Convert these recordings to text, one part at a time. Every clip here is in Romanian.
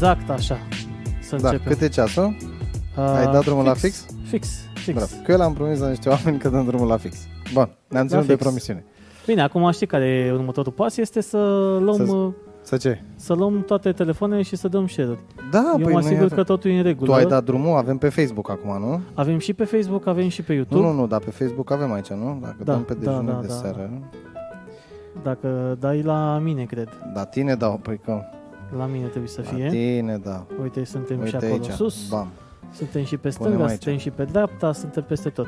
Exact așa. Să Da, începem. cât e ceasul? Uh, Ai dat drumul la fix? Fix, fix. Bravo. Că eu l-am promis la niște oameni că dăm drumul la fix. Bun, ne-am ținut de fix. promisiune. Bine, acum știi care e următorul pas, este să luăm, Să- să, Să ce? să luăm toate telefoanele și să dăm share-uri. Da, Eu păi mă noi asigur avem- că totul e în regulă. Tu ai dat drumul, avem pe Facebook acum, nu? Avem și pe Facebook, avem și pe YouTube. Nu, nu, nu, dar pe Facebook avem aici, nu? Dacă Da, dăm pe da, dejunul da, de da. seară. Dacă dai la mine, cred. Da, tine dau, păi că La mine trebuie să la fie. tine dau. Uite, suntem și Uite acolo aici, sus. bam. Suntem și pe Punem stânga, aici. suntem și pe dreapta, suntem peste tot.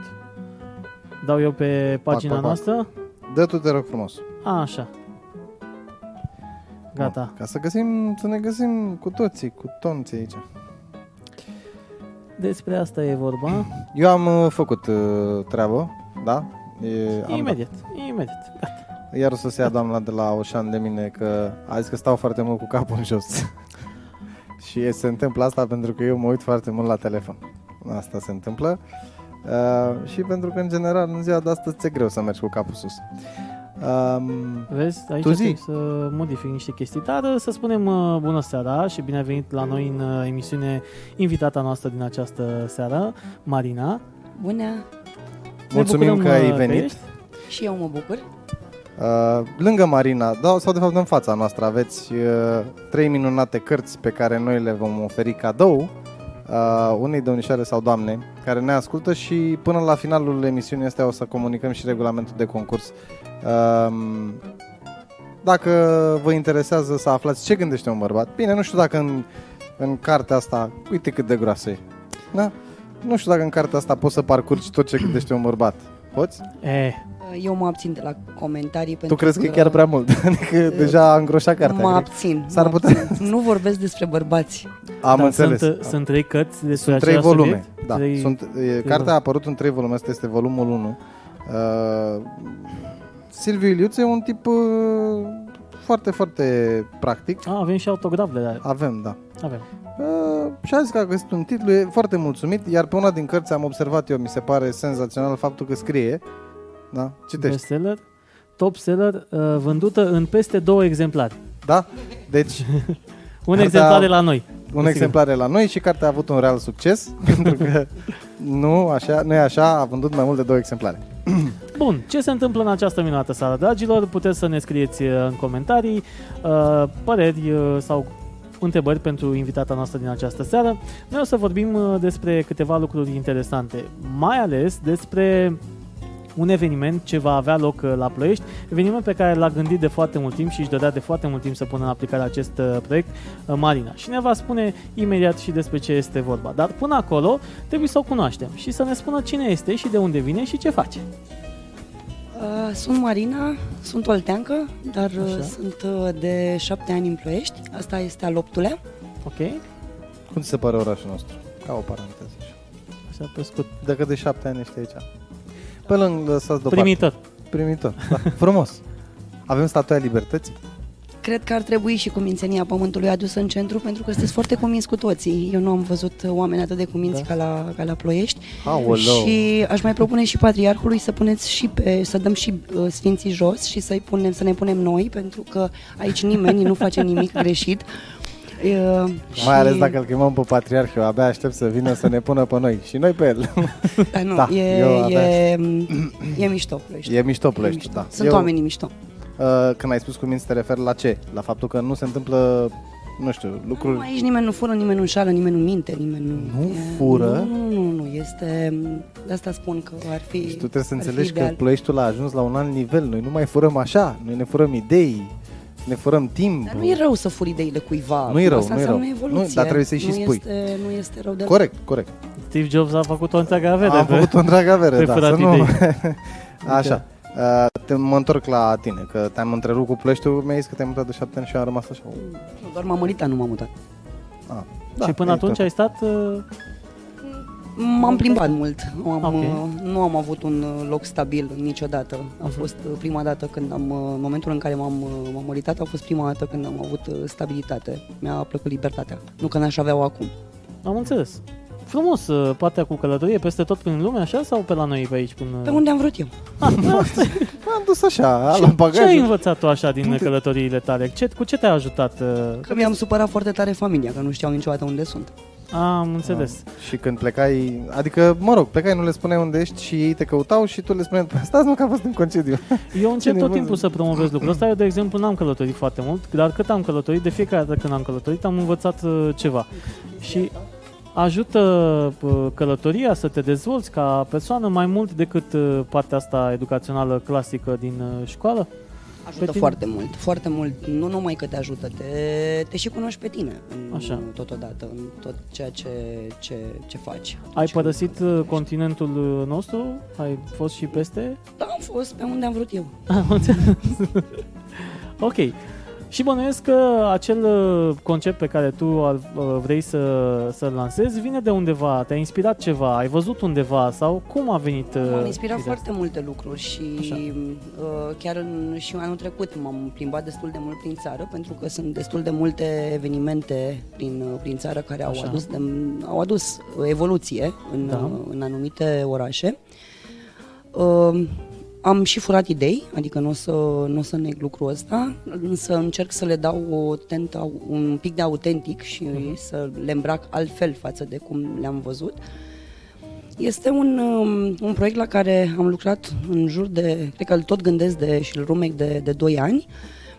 Dau eu pe pagina pac, pac. noastră. Dă tu, te rog frumos. A, așa. Gata. Bun, Ca să găsim, să ne găsim cu toții, cu tonții aici. Despre asta e vorba. Eu am uh, făcut uh, treabă, da? E, am Imediat, imediat. Gata. Dat. Iar o să se ia doamna de la Oșan de mine că a zis că stau foarte mult cu capul în jos. și se întâmplă asta pentru că eu mă uit foarte mult la telefon. Asta se întâmplă. Uh, și pentru că, în general, în ziua de astăzi ți-e greu să mergi cu capul sus. Um, Vezi, aici Tu zi. trebuie să modific niște chestii. Dar uh, să spunem uh, bună seara și bine ai venit la noi în uh, emisiune invitata noastră din această seară, Marina. Bună! Ne mulțumim bucurăm, că ai uh, venit. ești. Și eu mă bucur. Uh, lângă Marina, da, sau de fapt în fața noastră, aveți uh, trei minunate cărți pe care noi le vom oferi cadou uh, unei domnișoare sau doamne care ne ascultă și până la finalul emisiunii astea o să comunicăm și regulamentul de concurs. Uh, dacă vă interesează să aflați ce gândește un bărbat, bine, nu știu dacă în, în cartea asta, uite cât de groasă e, da? Nu știu dacă în cartea asta poți să parcurgi tot ce gândește un bărbat. Poți? Eh, Eu mă abțin de la comentarii Tu pentru crezi că e chiar prea mult? adică deja a îngroșat cartea. Mă cred. abțin. S-ar mă putea- abțin. Nu vorbesc despre bărbați. Am dar înțeles. Sunt, uh, sunt trei cărți despre Sunt trei același volume. subiect? Da. Trei... Sunt, e, cartea a apărut în trei volume. Asta este volumul 1. Uh, Silviu Iliuț e un tip uh, foarte, foarte practic. A, avem și autograf de la Avem, da. Avem. Uh, și a zis că a găsit un titlu, e foarte mulțumit, iar pe una din cărți am observat eu, mi se pare senzațional faptul că scrie, da, citești, Bestseller. Top seller, uh, vândută în peste două exemplare. da? Deci, Un Cartea- exemplar de la noi. un exemplar e la noi și cartea a avut un real succes, pentru că nu, așa, nu e așa, a vândut mai mult de două exemplare. Bun, ce se întâmplă în această minunată seară, dragilor? Puteți să ne scrieți uh, în comentarii uh, păreri uh, sau întrebări pentru invitata noastră din această seară. Noi o să vorbim uh, despre câteva lucruri interesante, mai ales despre un eveniment ce va avea loc uh, la Ploiești, eveniment pe care l-a gândit de foarte mult timp și își dorea de foarte mult timp să pună în aplicare acest uh, proiect, uh, Marina. Și ne va spune imediat și despre ce este vorba. Dar până acolo trebuie să o cunoaștem și să ne spună cine este și de unde vine și ce face. Uh, Sunt Marina, sunt olteancă, dar uh, Așa. sunt uh, de șapte ani în Ploiești. Asta este al optulea. Ok? Cum ți se pare orașul nostru? Ca o paranteză. așa. Așa pe scurt. Dacă de șapte ani ești aici. Pe lângă lăsați deoparte. Primitor. Primitor. Da. Frumos. Avem statuia libertății? Cred că ar trebui și cumințenia Pământului adusă în centru, pentru că sunteți foarte cuminți cu toții. Eu nu am văzut uh, oameni atât de cuminți Da. ca, la, ca la Ploiești. Aoleu. Și aș mai propune și patriarhului să puneți și pe, să dăm și uh, sfinții jos și să-i punem, să ne punem noi, pentru că aici nimeni nu face nimic greșit. Uh, Mai ales dacă îl chemăm pe patriarh, eu abia aștept să vină să ne pună pe noi. Și noi pe el. Da, nu, Da, e, eu abia e, e mișto Ploiești. e mișto E plăiești, mișto. da. Sunt eu, oamenii mișto. Uh, când ai spus cu minți, te referi la ce? La faptul că nu se întâmplă, nu știu, lucruri... Nu, aici nimeni nu fură, nimeni nu înșală, nimeni nu minte, nimeni nu... Nu e- fură? Nu, nu, nu, nu, este... De asta spun că ar fi... Și tu trebuie să ar fi înțelegi că ideal. Ploieștiul a ajuns la un alt nivel. Noi nu mai furăm așa, noi ne furăm idei, ne furăm timp. Dar nu e rău să furi ideile cuiva. Nu e rău, Asta nu e înseamnă rău. evoluție. Nu, dar trebuie să-i și nu spui. Este, nu este rău de Corect, corect. Steve Jobs a făcut o întreagă avere. Am pe- făcut o întreagă avere, pe da. furat Să nu... idei. Așa. Uh, te, mă întorc la tine, că te-am întrerupt cu Plăștiul, mi-ai zis că te-ai mutat de șapte ani și eu am rămas așa. Nu, doar m-am măritat, nu m-am mutat. Ah, și până e atunci tot. ai stat... uh, M-am plimbat mult. Nu am, Ok. uh, nu am avut un uh, loc stabil niciodată. A Mhm. fost uh, prima dată când am, uh, în momentul în care m-am, uh, m-am măritat, a fost prima dată când am avut uh, stabilitate. Mi-a plăcut libertatea. Nu că n-aș avea-o acum. Am înțeles. frumos uh, partea cu călătorie peste tot prin lume, așa, sau pe la noi pe aici? Până... Pe unde am vrut eu. M-am dus așa, la Ce ai bagaj. învățat tu așa din călătoriile tale? Ce, cu ce te-a ajutat? uh? Că mi-am supărat foarte tare familia, că nu știau niciodată unde sunt. Am înțeles. Și când plecai, adică, mă rog, plecai, nu le spuneai unde ești și ei te căutau și tu le spuneai, stați mă că am fost în concediu. Eu încep tot nervos. timpul să promovez lucrul ăsta. Eu, de exemplu, n-am călătorit foarte mult, dar cât am călătorit, de fiecare dată când am călătorit, am învățat uh, ceva. Și ajută uh, călătoria să te dezvolți ca persoană mai mult decât uh, partea asta educațională clasică din uh, școală? Ajută tine? foarte mult, foarte mult. Nu numai că te ajută, te, te și cunoști pe tine în, Așa. totodată, în tot ceea ce, ce, ce faci. Ai Ce părăsit uh, faci. continentul uh, nostru? Ai fost și peste? Da, am fost pe unde am vrut eu. Am înțeles. ok. Și bănuiesc că acel uh, concept pe care tu ar, uh, vrei să, să-l lansezi vine de undeva, te-a inspirat ceva, ai văzut undeva sau cum a venit uh, M-am inspirat ideea foarte multe lucruri și Așa. uh, chiar în, și anul trecut m-am plimbat destul de mult prin țară pentru că sunt destul de multe evenimente prin, uh, prin țară care au Așa. adus, de, au adus uh, evoluție în, Da. uh, în anumite orașe. Uh, am și furat idei, adică nu o să, nu o să neg lucrul ăsta, însă încerc să le dau o tentă, un pic de autentic și Mhm. să le îmbrac altfel față de cum le-am văzut. Este un, um, un proiect la care am lucrat în jur de, cred că îl tot gândesc de, și îl rumec de, de 2 ani.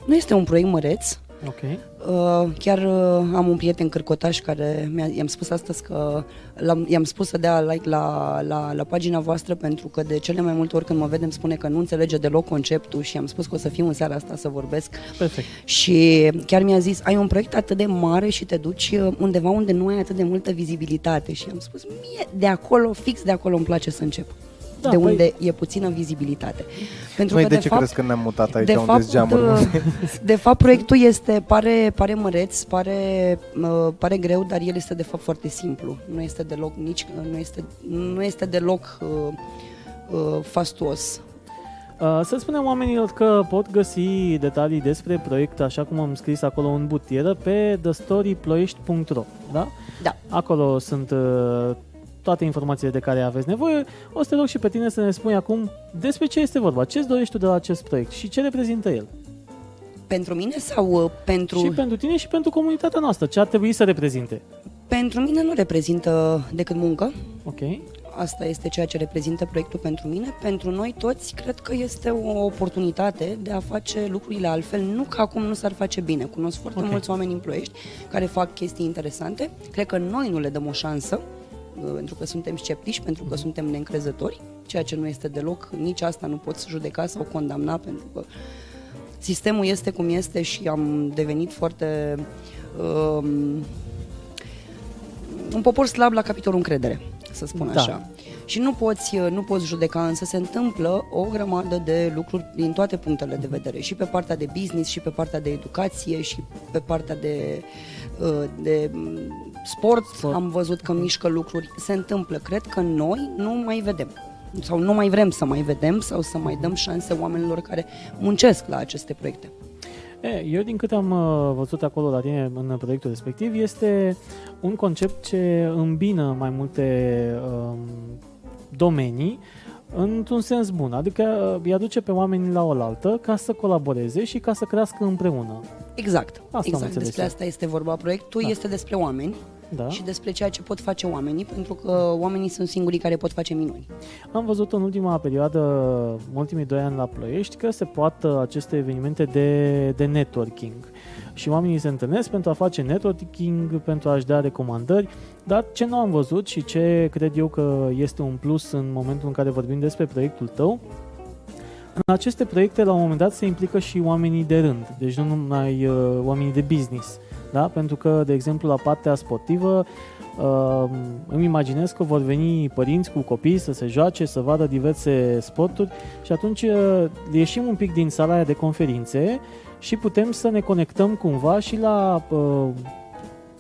Nu este un proiect măreț, Ok. Uh, chiar uh, am un prieten cârcotaș care mi-a, i-am spus astăzi că l-am, i-am spus să dea like la, la, la pagina voastră pentru că de cele mai multe ori când mă vedem spune că nu înțelege deloc conceptul și am spus că o să fiu în seara asta să vorbesc Perfect. și chiar mi-a zis, ai un proiect atât de mare și te duci uh, undeva unde nu ai atât de multă vizibilitate și am spus, mie de acolo, fix de acolo îmi place să încep. Da, de păi- unde e puțină vizibilitate. Pentru Noi că de, de, ce fapt, crezi că ne-am mutat aici de unde fapt, sunt geamuri? de, de fapt, proiectul este, pare, pare măreț, pare, uh, pare greu, dar el este de fapt foarte simplu. Nu este deloc nici, nu este, nu este deloc uh, uh, fastuos. Uh, să spunem oamenilor că pot găsi detalii despre proiect, așa cum am scris acolo în butieră, pe thestoryploiești.ro da? Da. Acolo sunt uh, toate informațiile de care aveți nevoie. O să te rog și pe tine să ne spui acum despre ce este vorba, ce îți dorești tu de la acest proiect și ce reprezintă el. Pentru mine sau uh, pentru... Și pentru tine și pentru comunitatea noastră, ce ar trebui să reprezinte. Pentru mine nu reprezintă decât muncă. Ok? Asta este ceea ce reprezintă proiectul pentru mine. Pentru noi toți, cred că este o oportunitate de a face lucrurile altfel. Nu că acum nu s-ar face bine. Cunosc foarte Ok. mulți oameni în Ploiești care fac chestii interesante. Cred că noi nu le dăm o șansă, uh, pentru că suntem sceptici, pentru că suntem neîncrezători, ceea ce nu este deloc, nici asta nu poți judeca sau condamna, pentru că sistemul este cum este și am devenit foarte... Um, un popor slab la capitolul încredere, să spun Da. așa. Și nu poți, nu poți judeca, însă se întâmplă o grămadă de lucruri din toate punctele de vedere, și pe partea de business, și pe partea de educație, și pe partea de, uh, de mm, sport. Sport. Am văzut că mișcă lucruri. Se întâmplă. Cred că noi nu mai vedem sau nu mai vrem să mai vedem sau să mai dăm șanse oamenilor care muncesc la aceste proiecte. E, eu din câte am uh, văzut acolo la tine în proiectul respectiv, este un concept ce îmbină mai multe um, domenii într-un sens bun, adică uh, îi aduce pe oameni la oaltă ca să colaboreze și ca să crească împreună. Exact, am exact. înțeles Despre eu. asta este vorba. Proiectul Da. este despre oameni Da? și despre ceea ce pot face oamenii, pentru că oamenii sunt singurii care pot face minuni. Am văzut în ultima perioadă, în ultimii doi ani la Ploiești, că se poartă aceste evenimente de, de networking. Și oamenii se întâlnesc pentru a face networking, pentru a-și da recomandări, dar ce nu am văzut și ce cred eu că este un plus în momentul în care vorbim despre proiectul tău, în aceste proiecte la un moment dat se implică și oamenii de rând, deci nu numai uh, oamenii de business, da? pentru că, de exemplu, la partea sportivă Uh, îmi imaginez că vor veni părinți cu copii să se joace, să vadă diverse sporturi și atunci uh, ieșim un pic din sala aia de conferințe și putem să ne conectăm cumva și la uh,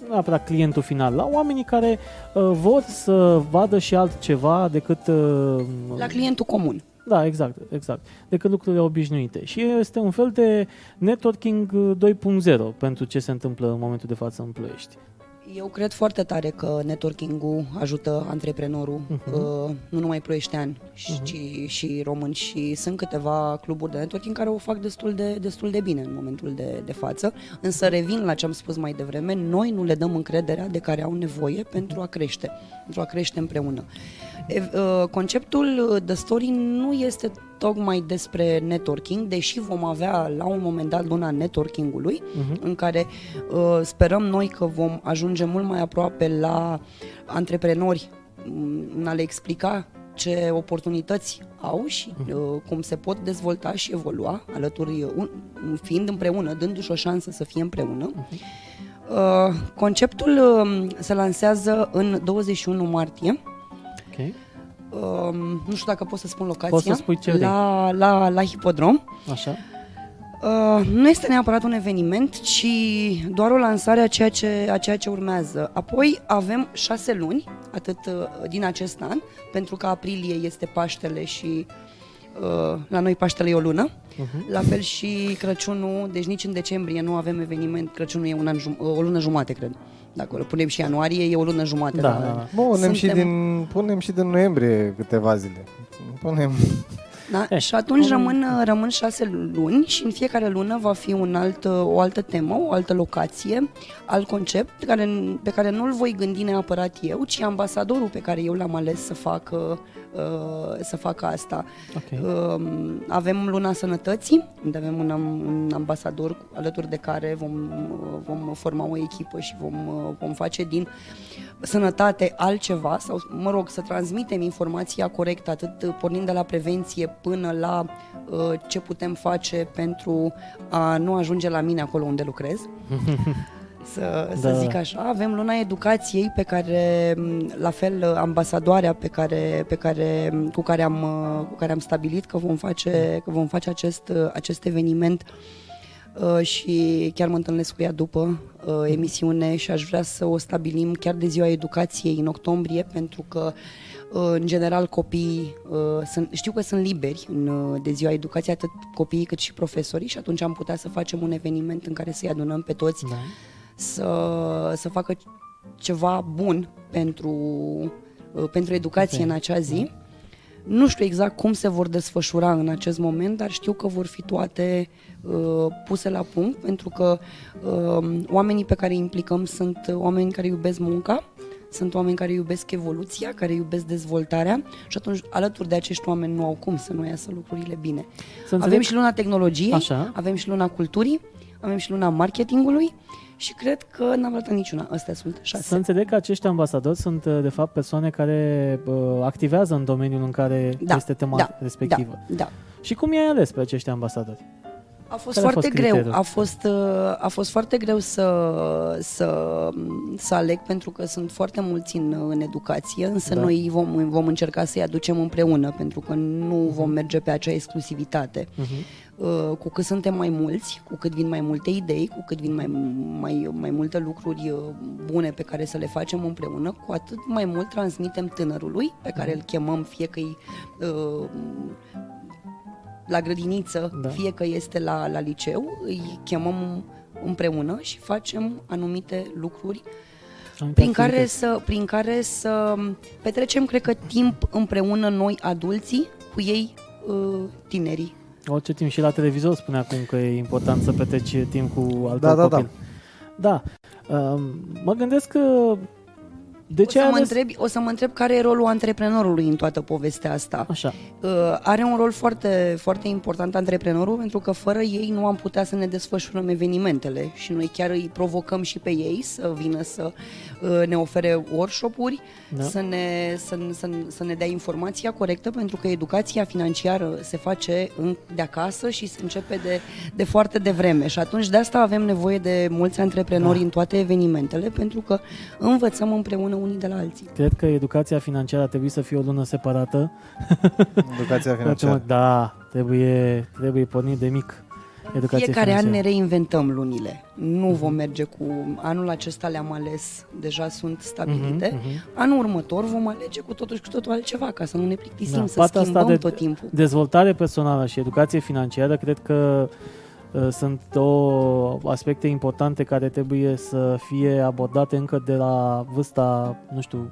nu neapărat clientul final, la oamenii care uh, vor să vadă și altceva decât uh, La clientul comun. Da, exact, exact. Decât lucrurile obișnuite. Și este un fel de networking uh, 2.0 pentru ce se întâmplă în momentul de față în Ploiești. Eu cred foarte tare că networking-ul ajută antreprenorul, uh-huh. uh, nu numai ploieștean, uh-huh. ci și români și sunt câteva cluburi de networking care o fac destul de, destul de bine în momentul de, de față, însă revin la ce am spus mai devreme, noi nu le dăm încrederea de care au nevoie pentru a crește, pentru a crește împreună. Uh, conceptul The Story nu este tocmai despre networking, deși vom avea la un moment dat luna networkingului, uh-huh. în care uh, sperăm noi că vom ajunge mult mai aproape la antreprenori mm, în a le explica ce oportunități au și mhm. uh, cum se pot dezvolta și evolua alături, un, fiind împreună, dându-și o șansă să fie împreună. Uh-huh. Uh, conceptul uh, se lansează în 21 martie. Okay. Uh, nu știu dacă pot să spun locația. Poți să spui ce la, la, la hipodrom. Așa. Uh, nu este neapărat un eveniment, ci doar o lansare a ceea ce, a ceea ce urmează. Apoi avem șase luni, atât uh, din acest an, pentru că aprilie este Paștele și uh, la noi Paștele e o lună. Uh-huh. La fel și Crăciunul, deci nici în decembrie nu avem eveniment, Crăciunul e un an, o lună jumate, cred. Dacă îl punem și ianuarie, e o lună jumate. Da, da, da. Bun, punem, Suntem... și din, punem și din noiembrie câteva zile. Punem... Da? E, și atunci rămân, rămân șase luni și în fiecare lună va fi un alt, o altă temă, o altă locație, alt concept care, pe care nu-l voi gândi neapărat eu, ci ambasadorul pe care eu l-am ales să facă, uh, să facă asta. Okay. Uh, avem Luna Sănătății, unde avem un, un ambasador alături de care vom, vom forma o echipă și vom, vom face din sănătate altceva sau, mă rog, să transmitem informația corectă atât pornind de la prevenție până la uh, ce putem face pentru a nu ajunge la mine acolo unde lucrez. să, da. să zic așa. Avem luna educației pe care, la fel, ambasadoarea pe care, pe care, cu, care am, cu care am stabilit că vom face, că vom face acest, acest eveniment uh, și chiar mă întâlnesc cu ea după uh, emisiune și aș vrea să o stabilim chiar de ziua educației în octombrie pentru că în general copiii uh, sunt, știu că sunt liberi în, uh, de ziua educației, atât copiii cât și profesorii și atunci am putea să facem un eveniment în care să-i adunăm pe toți da. să, să facă ceva bun pentru, uh, pentru educație okay. în acea zi. Da. Nu știu exact cum se vor desfășura în acest moment, dar știu că vor fi toate uh, puse la punct, pentru că uh, oamenii pe care îi implicăm sunt oameni care iubesc munca, sunt oameni care iubesc evoluția, care iubesc dezvoltarea și atunci alături de acești oameni nu au cum să nu iasă lucrurile bine. Să avem și luna tehnologiei, Așa. avem și luna culturii, avem și luna marketingului și cred că n-am arătat niciuna. Astea sunt șase. Să înțeleg că acești ambasadori sunt uh, de fapt persoane care uh, activează în domeniul în care da, este tema da, respectivă. Da, da. Și cum i-ai ales pe acești ambasadori? A fost Care foarte a fost greu. A fost, uh, a fost foarte greu să, să, să aleg pentru că sunt foarte mulți în, în educație, însă da. noi vom, vom încerca să-i aducem împreună pentru că nu uh-huh. vom merge pe acea exclusivitate. Uh-huh. Cu cât suntem mai mulți, cu cât vin mai multe idei, cu cât vin mai, mai, mai multe lucruri uh, bune pe care să le facem împreună, cu atât mai mult transmitem tânărului, pe care mhm. îl chemăm, fie că e uh, la grădiniță, da. fie că este la, la liceu, îi chemăm împreună și facem anumite lucruri prin care, să, prin care să petrecem, cred că, timp împreună noi adulții cu ei uh, tinerii. Orice timp și la televizor spune acum că e important să petreci timp cu altă da, da, copil. Da, da. Uh, mă gândesc că de ce o, să mă întreb, o să mă întreb care e rolul antreprenorului în toată povestea asta. Așa. Uh, are un rol foarte, foarte important antreprenorul pentru că fără ei nu am putea să ne desfășurăm evenimentele și noi chiar îi provocăm și pe ei să vină să uh, ne ofere workshop-uri, da. să, ne, să, să, să ne dea informația corectă pentru că educația financiară se face în, de acasă și se începe de, de foarte devreme și atunci de asta avem nevoie de mulți antreprenori da. în toate evenimentele pentru că învățăm împreună unii de la alții. Cred că educația financiară ar trebui să fie o lună separată. Educația financiară. da, trebuie, trebuie pornit de mic. Educație Fiecare financiară. an ne reinventăm lunile. Nu uh-huh. vom merge cu... Anul acesta le-am ales, deja sunt stabilite. Uh-huh, uh-huh. Anul următor vom alege cu totul și cu totul altceva, ca să nu ne plictisim, da, să schimbăm asta de tot timpul. Dezvoltare personală și educație financiară, cred că uh, sunt două aspecte importante care trebuie să fie abordate încă de la vârsta, nu știu,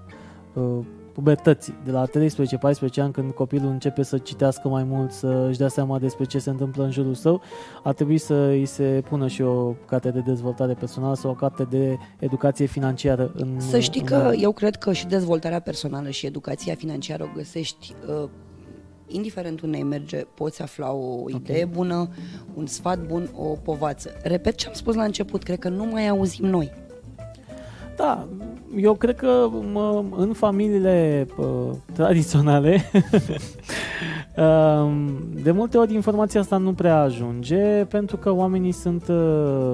uh, pubertății, de la 13-14 ani când copilul începe să citească mai mult, să își dea seama despre ce se întâmplă în jurul său, ar trebui să îi se pună și o carte de dezvoltare personală sau o carte de educație financiară. În, Să știi în că eu cred că și dezvoltarea personală și educația financiară o găsești uh, indiferent unde ai merge, poți afla o idee bună, un sfat bun, o povață. Repet ce am spus la început, cred că nu mai auzim noi. Da, eu cred că mă, în familiile uh, tradiționale uh, de multe ori informația asta nu prea ajunge pentru că oamenii sunt uh,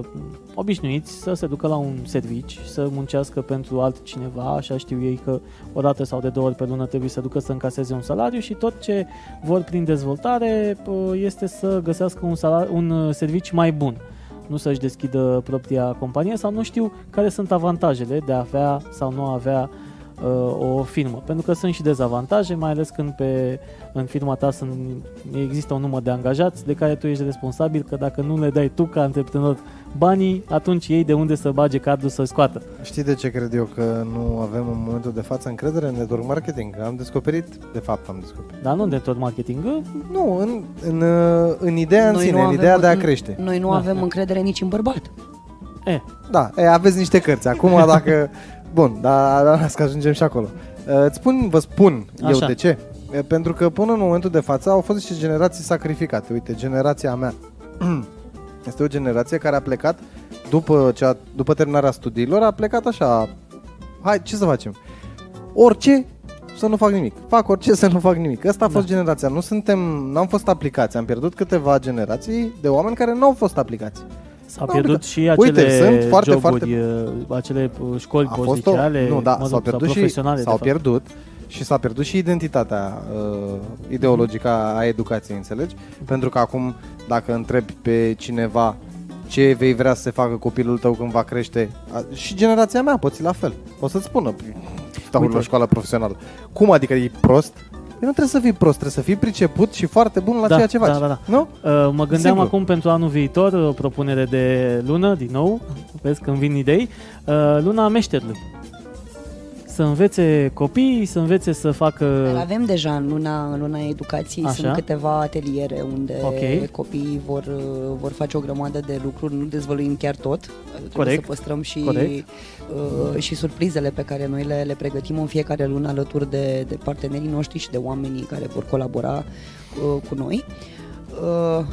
obișnuiți să se ducă la un servici, să muncească pentru altcineva, așa știu ei că o dată sau de două ori pe lună trebuie să ducă să încaseze un salariu și tot ce vor prin dezvoltare uh, este să găsească un, salariu, un uh, serviciu mai bun. Nu să-și deschidă propria companie sau nu știu care sunt avantajele de a avea sau nu avea uh, o firmă. Pentru că sunt și dezavantaje, mai ales când pe, în firma ta sunt, există un număr de angajați de care tu ești responsabil, că dacă nu le dai tu ca antreprenor banii, atunci ei de unde să bage cardul să scoată. Știi de ce cred eu că nu avem în momentul de față încredere în network marketing? Am descoperit, de fapt am descoperit. Dar nu de tot marketing, Nu, în, în, în ideea în Noi sine, nu în avem- ideea de a crește. Noi nu Da, avem da. încredere nici în bărbat. e, Da, e, aveți niște cărți. Acum dacă... Bun, dar las că ajungem și acolo. Uh, Îți spun, vă spun Așa. eu de ce. E, Pentru că până în momentul de față au fost niște generații sacrificate. Uite, generația mea este o generație care a plecat după, ce a, după terminarea studiilor, a plecat așa, hai, ce să facem? Orice să nu fac nimic. Fac orice să nu fac nimic. Asta a fost Da. generația. Nu suntem, n-am fost aplicați. Am pierdut câteva generații de oameni care nu au fost aplicați. S-au Nu, pierdut adică, și acele uite, sunt foarte, joburi, foarte- uh, acele uh, școli a fost o, postliceale, nu, da, mă rog, s-au pierdut sau și profesionale. s-au de fapt. pierdut și s-a pierdut și identitatea uh, ideologică a educației, înțelegi? Pentru că acum dacă întrebi pe cineva ce vei vrea să se facă copilul tău când va crește, a, și generația mea poți la fel. O să-ți spună, stau Uite. la școală profesională. Cum adică e prost? Păi nu trebuie să fii prost, trebuie să fii priceput și foarte bun la Da, ceea ce da, faci. da, da. Nu? Uh, mă gândeam Simplu. acum pentru anul viitor o propunere de lună, din nou, vezi când vin idei, uh, luna meșterului. Să învețe copiii, să învețe să facă... Îl avem deja în luna, în luna educației, Așa. sunt câteva ateliere unde Ok. copiii vor, uh, vor face o grămadă de lucruri, nu dezvăluim chiar tot, trebuie Corect. să păstrăm și, Corect. uh, și surprizele pe care noi le, le pregătim în fiecare lună alături de, de partenerii noștri și de oamenii care vor colabora uh, cu noi. Uh,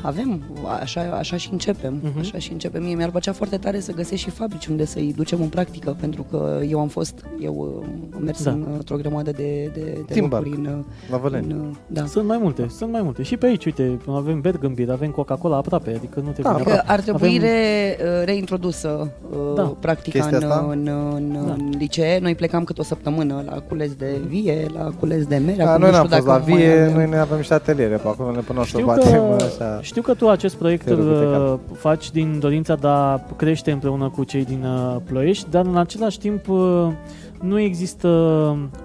avem, așa, așa și începem, Mhm. așa și începem. Mie mi-ar plăcea foarte tare să găsesc și fabrici unde să-i ducem în practică, pentru că eu am fost, eu uh, am mers Da. în, într-o grămadă de, de, de Timber. lucruri în, La Văleni. în, uh, da. Sunt mai multe, sunt mai multe. Și pe aici, uite, avem Bergambir, avem Coca-Cola aproape, adică nu trebuie Da, Adică neapărat. ar trebui Avem- re, uh, reintrodusă uh, Da. practica Chestia în, asta? în, în, Da. în licee. Noi plecam câte o săptămână la cules de vie, la cules de mere. Da, Acum noi nu n-am știu fost la dacă mai vie, avem. noi ne avem niște ateliere pe acolo, ne punem să Știu batem că, așa. știu că tu acest proiect Te rog, îl uite cap. uh, faci din dorința de a crește împreună cu cei din uh, Ploiești, dar în același timp uh, nu există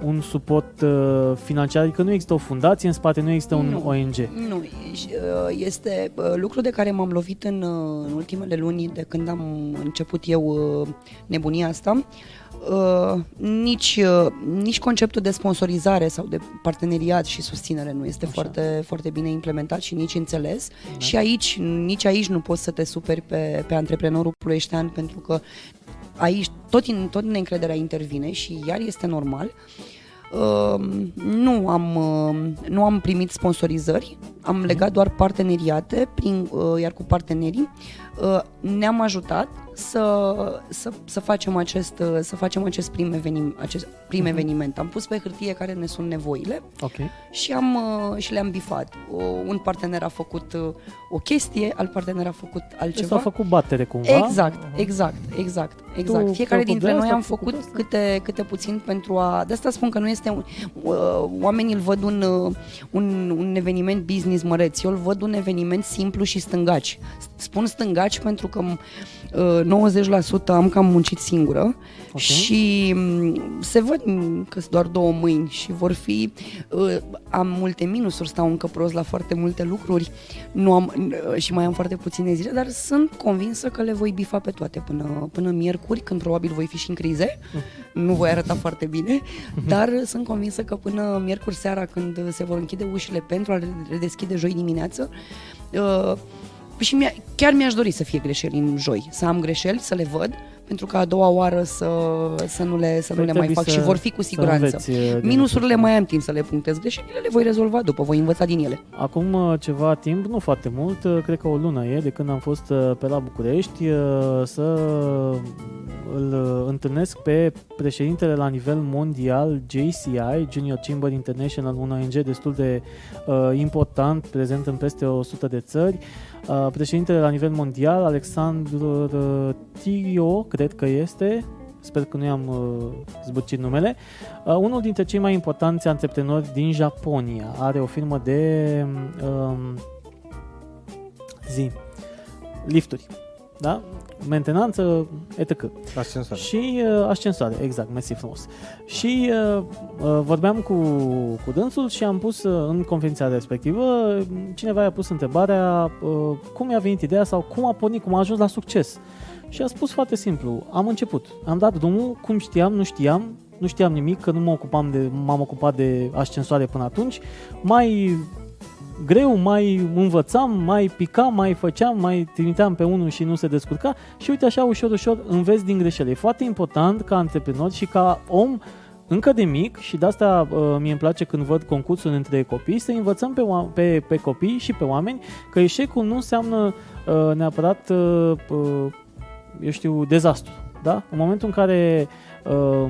un suport uh, financiar, adică nu există o fundație în spate, nu există un Nu. ONG. Nu, ești- uh, este uh, lucru de care m-am lovit în, uh, în ultimele luni de când am început eu uh, nebunia asta. Uh, nici, uh, nici conceptul de sponsorizare sau de parteneriat și susținere nu este Așa. foarte, foarte bine implementat și nici înțeles. Și aici, nici aici nu poți să te superi pe, pe antreprenorul ploieștean pentru că aici tot, in, tot neîncrederea intervine și iar este normal. Uh, nu, am, uh, nu am primit sponsorizări, am legat doar parteneriate, prin, uh, iar cu partenerii uh, ne-am ajutat să, să, să facem acest, uh, să facem acest prim, evenim, acest prim Mhm. eveniment. Am pus pe hârtie care ne sunt nevoile Ok. și, am, uh, și le-am bifat. O, un partener a făcut uh, o chestie, alt partener a făcut Deci altceva. s-a făcut batere cumva. Exact, exact, exact, exact. Tu Fiecare te ocupi dintre de noi asta, am tu te ocupi făcut de asta? câte, câte puțin pentru a... De asta spun că nu este... Un, uh, oamenii îl văd un, uh, un, un eveniment business măreț. Eu îl văd un eveniment simplu și stângaci. Spun stângaci pentru că uh, 90% am cam muncit singură Ok. și mm, se văd mm, că sunt doar două mâini și vor fi, uh, am multe minusuri, stau încă prost la foarte multe lucruri nu am, uh, și mai am foarte puține zile, dar sunt convinsă că le voi bifa pe toate până, până miercuri, când probabil voi fi și în crize, nu voi arăta foarte bine, dar sunt convinsă că până miercuri seara, când se vor închide ușile pentru a le redeschide joi dimineață, uh, și mi chiar mi-aș dori să fie greșeli în joi, să am greșeli, să le văd, pentru că a doua oară să, să nu le, să nu Păi le mai trebuie fac să- și vor fi cu să siguranță. înveți, uh, din Minusurile acest mai am timp să le punctez, greșelile le voi rezolva după, voi învăța din ele. Acum uh, ceva timp, nu foarte mult, uh, cred că o lună e de când am fost uh, pe la București uh, să îl uh, întâlnesc pe președintele la nivel mondial JCI, Junior Chamber International, un ONG destul de uh, important, prezent în peste 100 de țări. Uh, președintele la nivel mondial, Alexandru uh, Tirio, cred că este, sper că nu i-am uh, zbârcit numele, Uh, unul dintre cei mai importanți antreprenori din Japonia. Are o firmă de um, zi, lifturi, da? mentenanță, etc. Ascensoare. Și uh, ascensoare, exact, mersi frumos. Și uh, uh, vorbeam cu, cu dânsul și am pus uh, în conferința respectivă, uh, cineva i-a pus întrebarea uh, cum i-a venit ideea sau cum a pornit, cum a ajuns la succes. Și a spus foarte simplu, am început, am dat drumul, cum știam, nu știam, nu știam nimic, că nu mă ocupam de, m-am ocupat de ascensoare până atunci, mai greu, mai învățam, mai picam, mai făceam, mai trimiteam pe unul și nu se descurca și uite așa ușor, ușor înveți din greșeli. E foarte important ca antreprenor și ca om încă de mic și de asta uh, mie îmi place când văd concursul între copii să învățăm pe, oa- pe, pe copii și pe oameni că eșecul nu înseamnă uh, neapărat uh, uh, eu știu, dezastru. Da? În momentul în care uh,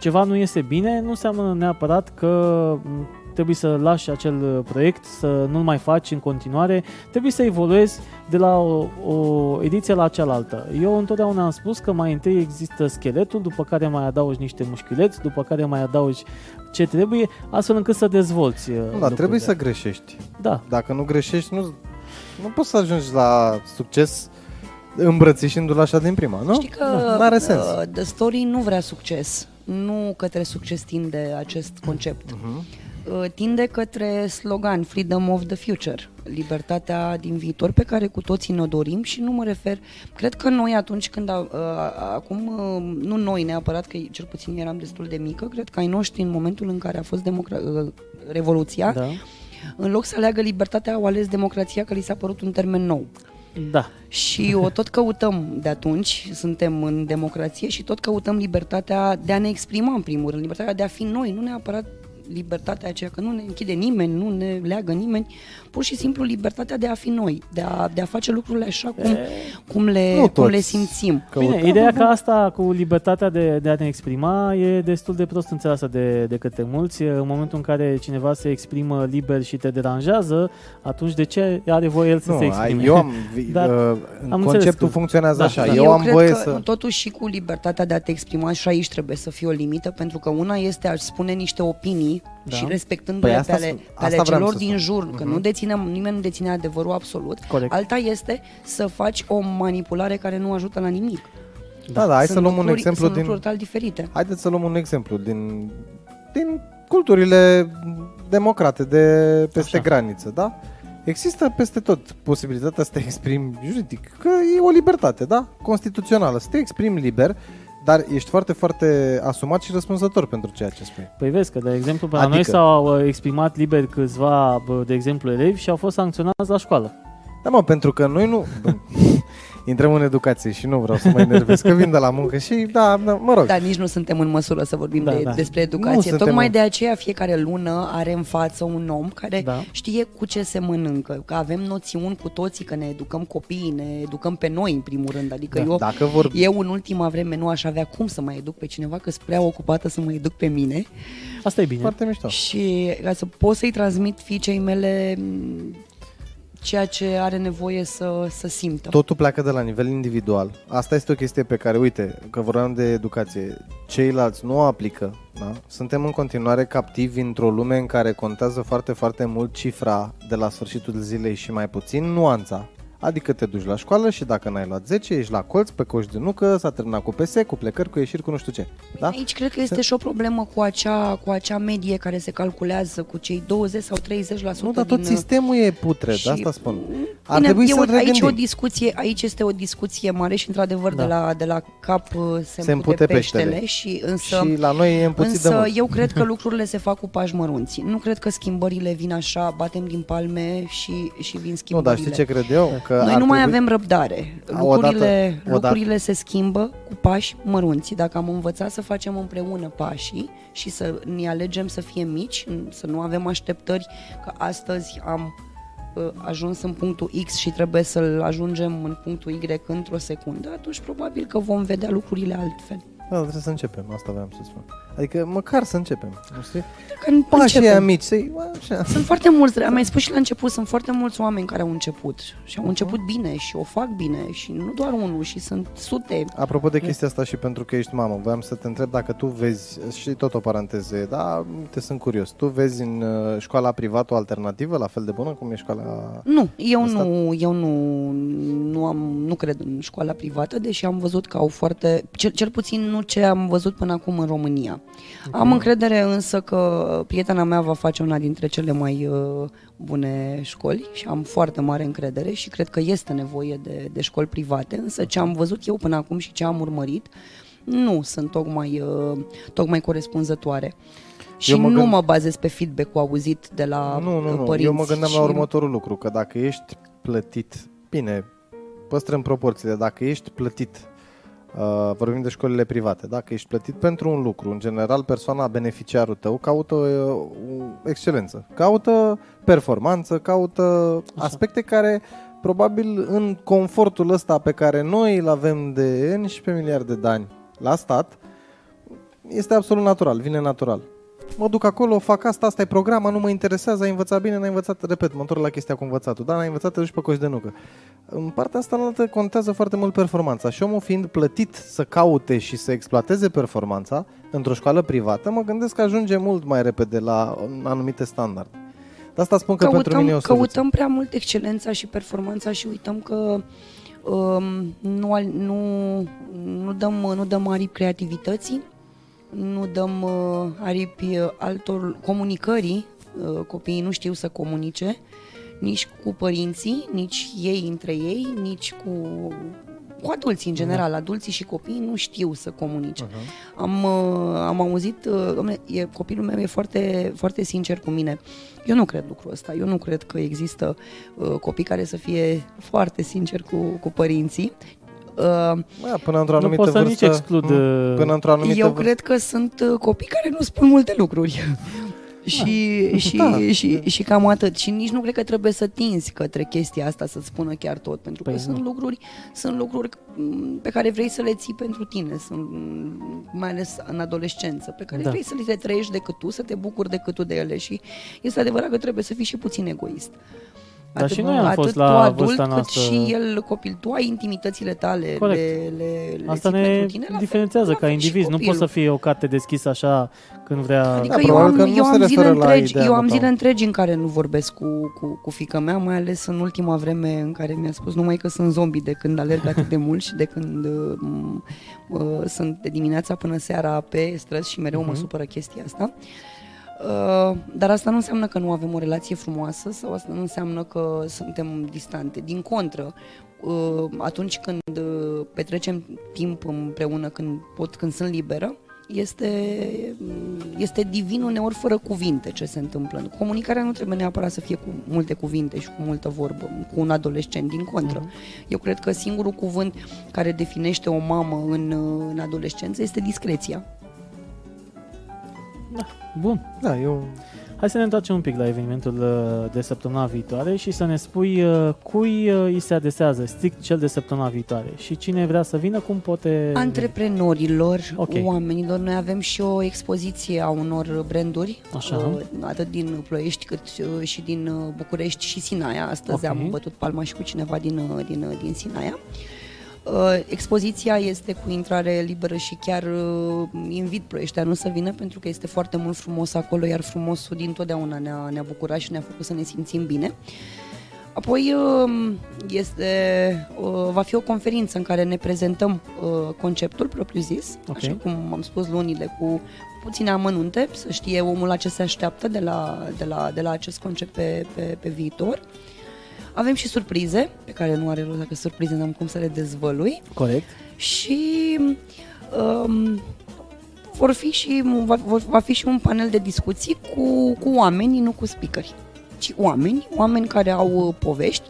ceva nu iese bine, nu înseamnă neapărat că m, trebuie să lași acel uh, proiect, să nu-l mai faci în continuare, trebuie să evoluezi de la o, o ediție la cealaltă. Eu întotdeauna am spus că mai întâi există scheletul, după care mai adaugi niște mușchiuleți, după care mai adaugi ce trebuie, astfel încât să dezvolți uh, Nu, dar lucrurile. trebuie să greșești. Da, Dacă nu greșești, nu, nu poți să ajungi la succes îmbrățișându-l așa din prima, nu? Știi că Nu are sens. uh, The Story nu vrea succes. Nu către succes tinde acest concept. Mhm. Uh, Tinde către slogan Freedom of the Future, libertatea din viitor pe care cu toții ne dorim și nu mă refer, cred că noi atunci când, a, a, acum, uh, nu noi neapărat, că cel puțin eram destul de mică, cred că ai noștri în momentul în care a fost democra- uh, Revoluția, da, în loc să aleagă libertatea, au ales democrația că li s-a părut un termen nou. da. Și o tot căutăm de atunci, suntem în democrație și tot căutăm libertatea de a ne exprima în primul rând, libertatea de a fi noi, nu neapărat libertatea aceea, că nu ne închide nimeni, nu ne leagă nimeni, pur și simplu libertatea de a fi noi, de a, de a face lucrurile așa cum, cum, le, Nu cum toți. le simțim. Bine, Căutăm. ideea că asta cu libertatea de, de a ne exprima e destul de prost înțeleasă de, de către mulți. În momentul în care cineva se exprimă liber și te deranjează, atunci de ce are voie el să Nu, se ai- exprime? eu am, Dar uh, am înțeles conceptul că- funcționează Da, așa. da. Eu, am cred voie că să... totuși și cu libertatea de a te exprima și aici trebuie să fie o limită, pentru că una este a spune niște opinii Da. și respectându-le Păi pe asta ale, sunt- pe ale asta vreau celor să din spun. jur, că Mhm. nu deținem, nimeni nu deține adevărul absolut. Corect. Alta este să faci o manipulare care nu ajută la nimic. Da, da, hai Sunt să luăm un lucruri- exemplu sunt din... lucruri total diferite. Haideți să luăm un exemplu din, din culturile democrate de peste Așa. graniță, da? Există peste tot posibilitatea să te exprimi juridic, că e o libertate, da? Constituțională, să te exprimi liber, dar ești foarte, foarte asumat și răspunzător pentru ceea ce spui. Păi vezi că, de exemplu, pe la noi Adică- s-au uh, exprimat liber câțiva, bă, de exemplu, elevi și au fost sancționați la școală. Da, mă, pentru că noi nu... Bă, Intrăm în educație și nu vreau să mă enervez, că vin de la muncă și, da, da mă rog. Dar nici nu suntem în măsură să vorbim Da, de, da. despre Nu educație. suntem Tocmai în- de aceea fiecare lună are în față un om care Da. știe cu ce se mănâncă, că avem noțiuni cu toții, că ne educăm copiii, ne educăm pe noi în primul rând. Adică Da. eu, Dacă vor... eu în ultima vreme nu aș avea cum să mă educ pe cineva, că sunt prea ocupată să mă educ pe mine Asta e bine. Foarte mișto. și ca să pot să-i transmit fiicei mele m, ceea ce are nevoie să, să simtă. Totul pleacă de la nivel individual. Asta este o chestie pe care, uite, că vorbeam de educație, ceilalți nu o aplică. Da? Suntem în continuare captivi într-o lume în care contează foarte, foarte mult cifra de la sfârșitul zilei și mai puțin nuanța. Adică te duci la școală și dacă n-ai luat 10, ești la colț, pe coș de nucă, s-a terminat cu PS, cu plecări, cu ieșiri, cu nu știu ce. Da? Aici cred că este și o problemă cu acea, cu acea medie care se calculează cu cei 20 sau 30% Nu, dar tot din, sistemul e putred, și- asta spun. Bine, Ar trebui e să o, aici, regândim. o discuție, aici este o discuție mare și într-adevăr Da. de, la, de la cap uh, se, Se împute, împute peștele, peștele. și însă Și la noi e împuțit de Însă mult. eu cred că lucrurile se fac cu pași mărunți. Nu cred că schimbările vin așa, batem din palme și, și vin Nu, schimbările. dar știi ce cred eu? Că Noi ar nu mai trebui- avem răbdare. A, Lucrurile, odată- odată. lucrurile se schimbă cu pași mărunți. Dacă am învățat să facem împreună pașii și să ne alegem să fie mici, să nu avem așteptări că astăzi am uh, ajuns în punctul X și trebuie să-l ajungem în punctul Y într-o secundă, atunci probabil că vom vedea lucrurile altfel. Da, dar trebuie să începem, asta vreau să spun. Adică măcar să începem, nu știi? Când Pașii începem. aia mici, să-i, bă, așa. Sunt foarte mulți, am mai spus și la început, sunt foarte mulți oameni care au început și au început bine și o fac bine și nu doar unul și sunt sute. Apropo de chestia asta și pentru că ești mamă, voiam să te întreb dacă tu vezi, și tot o paranteză, da, te sunt curios, tu vezi în uh, școala privată o alternativă la fel de bună cum e școala... Nu, eu Asta- nu, eu nu, nu am, nu cred în școala privată, deși am văzut că au foarte, cel, cel puțin nu ce am văzut până acum în România. Am încredere însă că prietena mea va face una dintre cele mai uh, bune școli și am foarte mare încredere și cred că este nevoie de, de școli private, însă ce am văzut eu până acum și ce am urmărit nu sunt tocmai, uh, tocmai corespunzătoare. Și Eu mă nu gând- mă bazez pe feedback-ul auzit de la nu, nu, uh, nu, părinți. eu mă gândeam și... la următorul lucru, că dacă ești plătit, bine, păstrăm proporțiile, dacă ești plătit, uh, vorbim de școlile private, dacă ești plătit pentru un lucru, în general persoana, beneficiarul tău, caută uh, o excelență, caută performanță, caută Așa. aspecte care probabil în confortul ăsta pe care noi îl avem de 11 miliarde de ani la stat, este absolut natural, vine natural. Mă duc acolo, fac asta, asta e programa, nu mă interesează, ai învățat bine, n-ai învățat, repet, mă întorc la chestia cu învățatul, da, n-ai învățat, te duci pe coș de nucă. În partea asta înaltă contează foarte mult performanța și omul fiind plătit să caute și să exploateze performanța într-o școală privată, mă gândesc că ajunge mult mai repede la um, anumite standarde. De asta spun că căutăm, pentru mine e o soluție. căutăm prea mult excelența și performanța și uităm că um, nu, al- nu, nu, dăm, nu dăm aripi creativității, nu dăm uh, aripi uh, altor comunicării, uh, copiii nu știu să comunice, nici cu părinții, nici ei între ei, nici cu, cu adulții în general. Adulții și copiii nu știu să comunice. Uh-huh. Am, uh, am auzit, uh, dom'le, e, copilul meu e foarte, foarte sincer cu mine. Eu nu cred lucrul ăsta. Eu nu cred că există uh, copii care să fie foarte sinceri cu, cu părinții. Uh, Bă, până într-o Nu anumită pot să vârstă, nici exclud, nu, uh, până într-o anumită eu vârstă. cred că sunt uh, copii care nu spun multe lucruri. și, și, Da. și, și cam atât. Și nici nu cred că trebuie să tinzi către chestia asta să spună chiar tot, pentru că Păi sunt nu. lucruri, sunt lucruri m, pe care vrei să le ții pentru tine, sunt, m, mai ales în adolescență, pe care Da. vrei să le trăiești decât tu, să te bucuri decât tu de ele și este adevărat că trebuie să fii și puțin egoist. Dar și noi am fost atât la tu adult, vârsta cât noastră. și el copil. Tu ai intimitățile tale, Corect. le, le, le Asta ții ne pentru tine, la fel- diferențiază la ca fel și indiviz. Nu poți să copilul. fie o carte deschisă așa când vrea... Adică Da, eu probabil am, că nu eu se am zile referă la întregi, ideea eu am ta. zile întregi în care nu vorbesc cu, cu, cu fica mea, mai ales în ultima vreme în care mi-a spus numai că sunt zombie de când alerg atât de mult și de când uh, m- uh, sunt de dimineața până seara pe străzi și mereu mă Mhm. supără chestia asta. Uh, dar asta nu înseamnă că nu avem o relație frumoasă sau asta nu înseamnă că suntem distante. Din contră, uh, atunci când uh, petrecem timp împreună, când pot, când sunt liberă, este, este divin uneori fără cuvinte ce se întâmplă. Comunicarea nu trebuie neapărat să fie cu multe cuvinte și cu multă vorbă, cu un adolescent, din contră. Eu cred că singurul cuvânt care definește o mamă în, uh, în adolescență este discreția. Bun. Da, eu... Hai să ne întoarcem un pic la evenimentul uh, de săptămâna viitoare și să ne spui uh, cui uh, îi se adesează strict cel de săptămâna viitoare și cine vrea să vină, cum poate... Antreprenorilor, Ok. oamenilor, noi avem și o expoziție a unor branduri, Așa. uh, atât din Ploiești cât uh, și din uh, București și Sinaia. Astăzi Ok. am bătut palma și cu cineva din, uh, din, uh, din Sinaia. Uh, Expoziția este cu intrare liberă și chiar uh, invit ploieșteanul să vină pentru că este foarte mult frumos acolo, iar frumosul dintotdeauna ne-a, ne-a bucurat și ne-a făcut să ne simțim bine. Apoi um, este, uh, va fi o conferință în care ne prezentăm uh, conceptul propriu-zis, Ok. așa cum am spus lunile, cu puține amănunte, să știe omul la ce se așteaptă de la, de la, de la acest concept pe, pe, pe viitor. Avem și surprize, pe care nu are rost dacă surprize n-am cum să le dezvălui Corect. și um, vor fi și, va, vor- va fi și un panel de discuții cu, cu oameni, nu cu speakeri, ci oameni, oameni care au uh, povești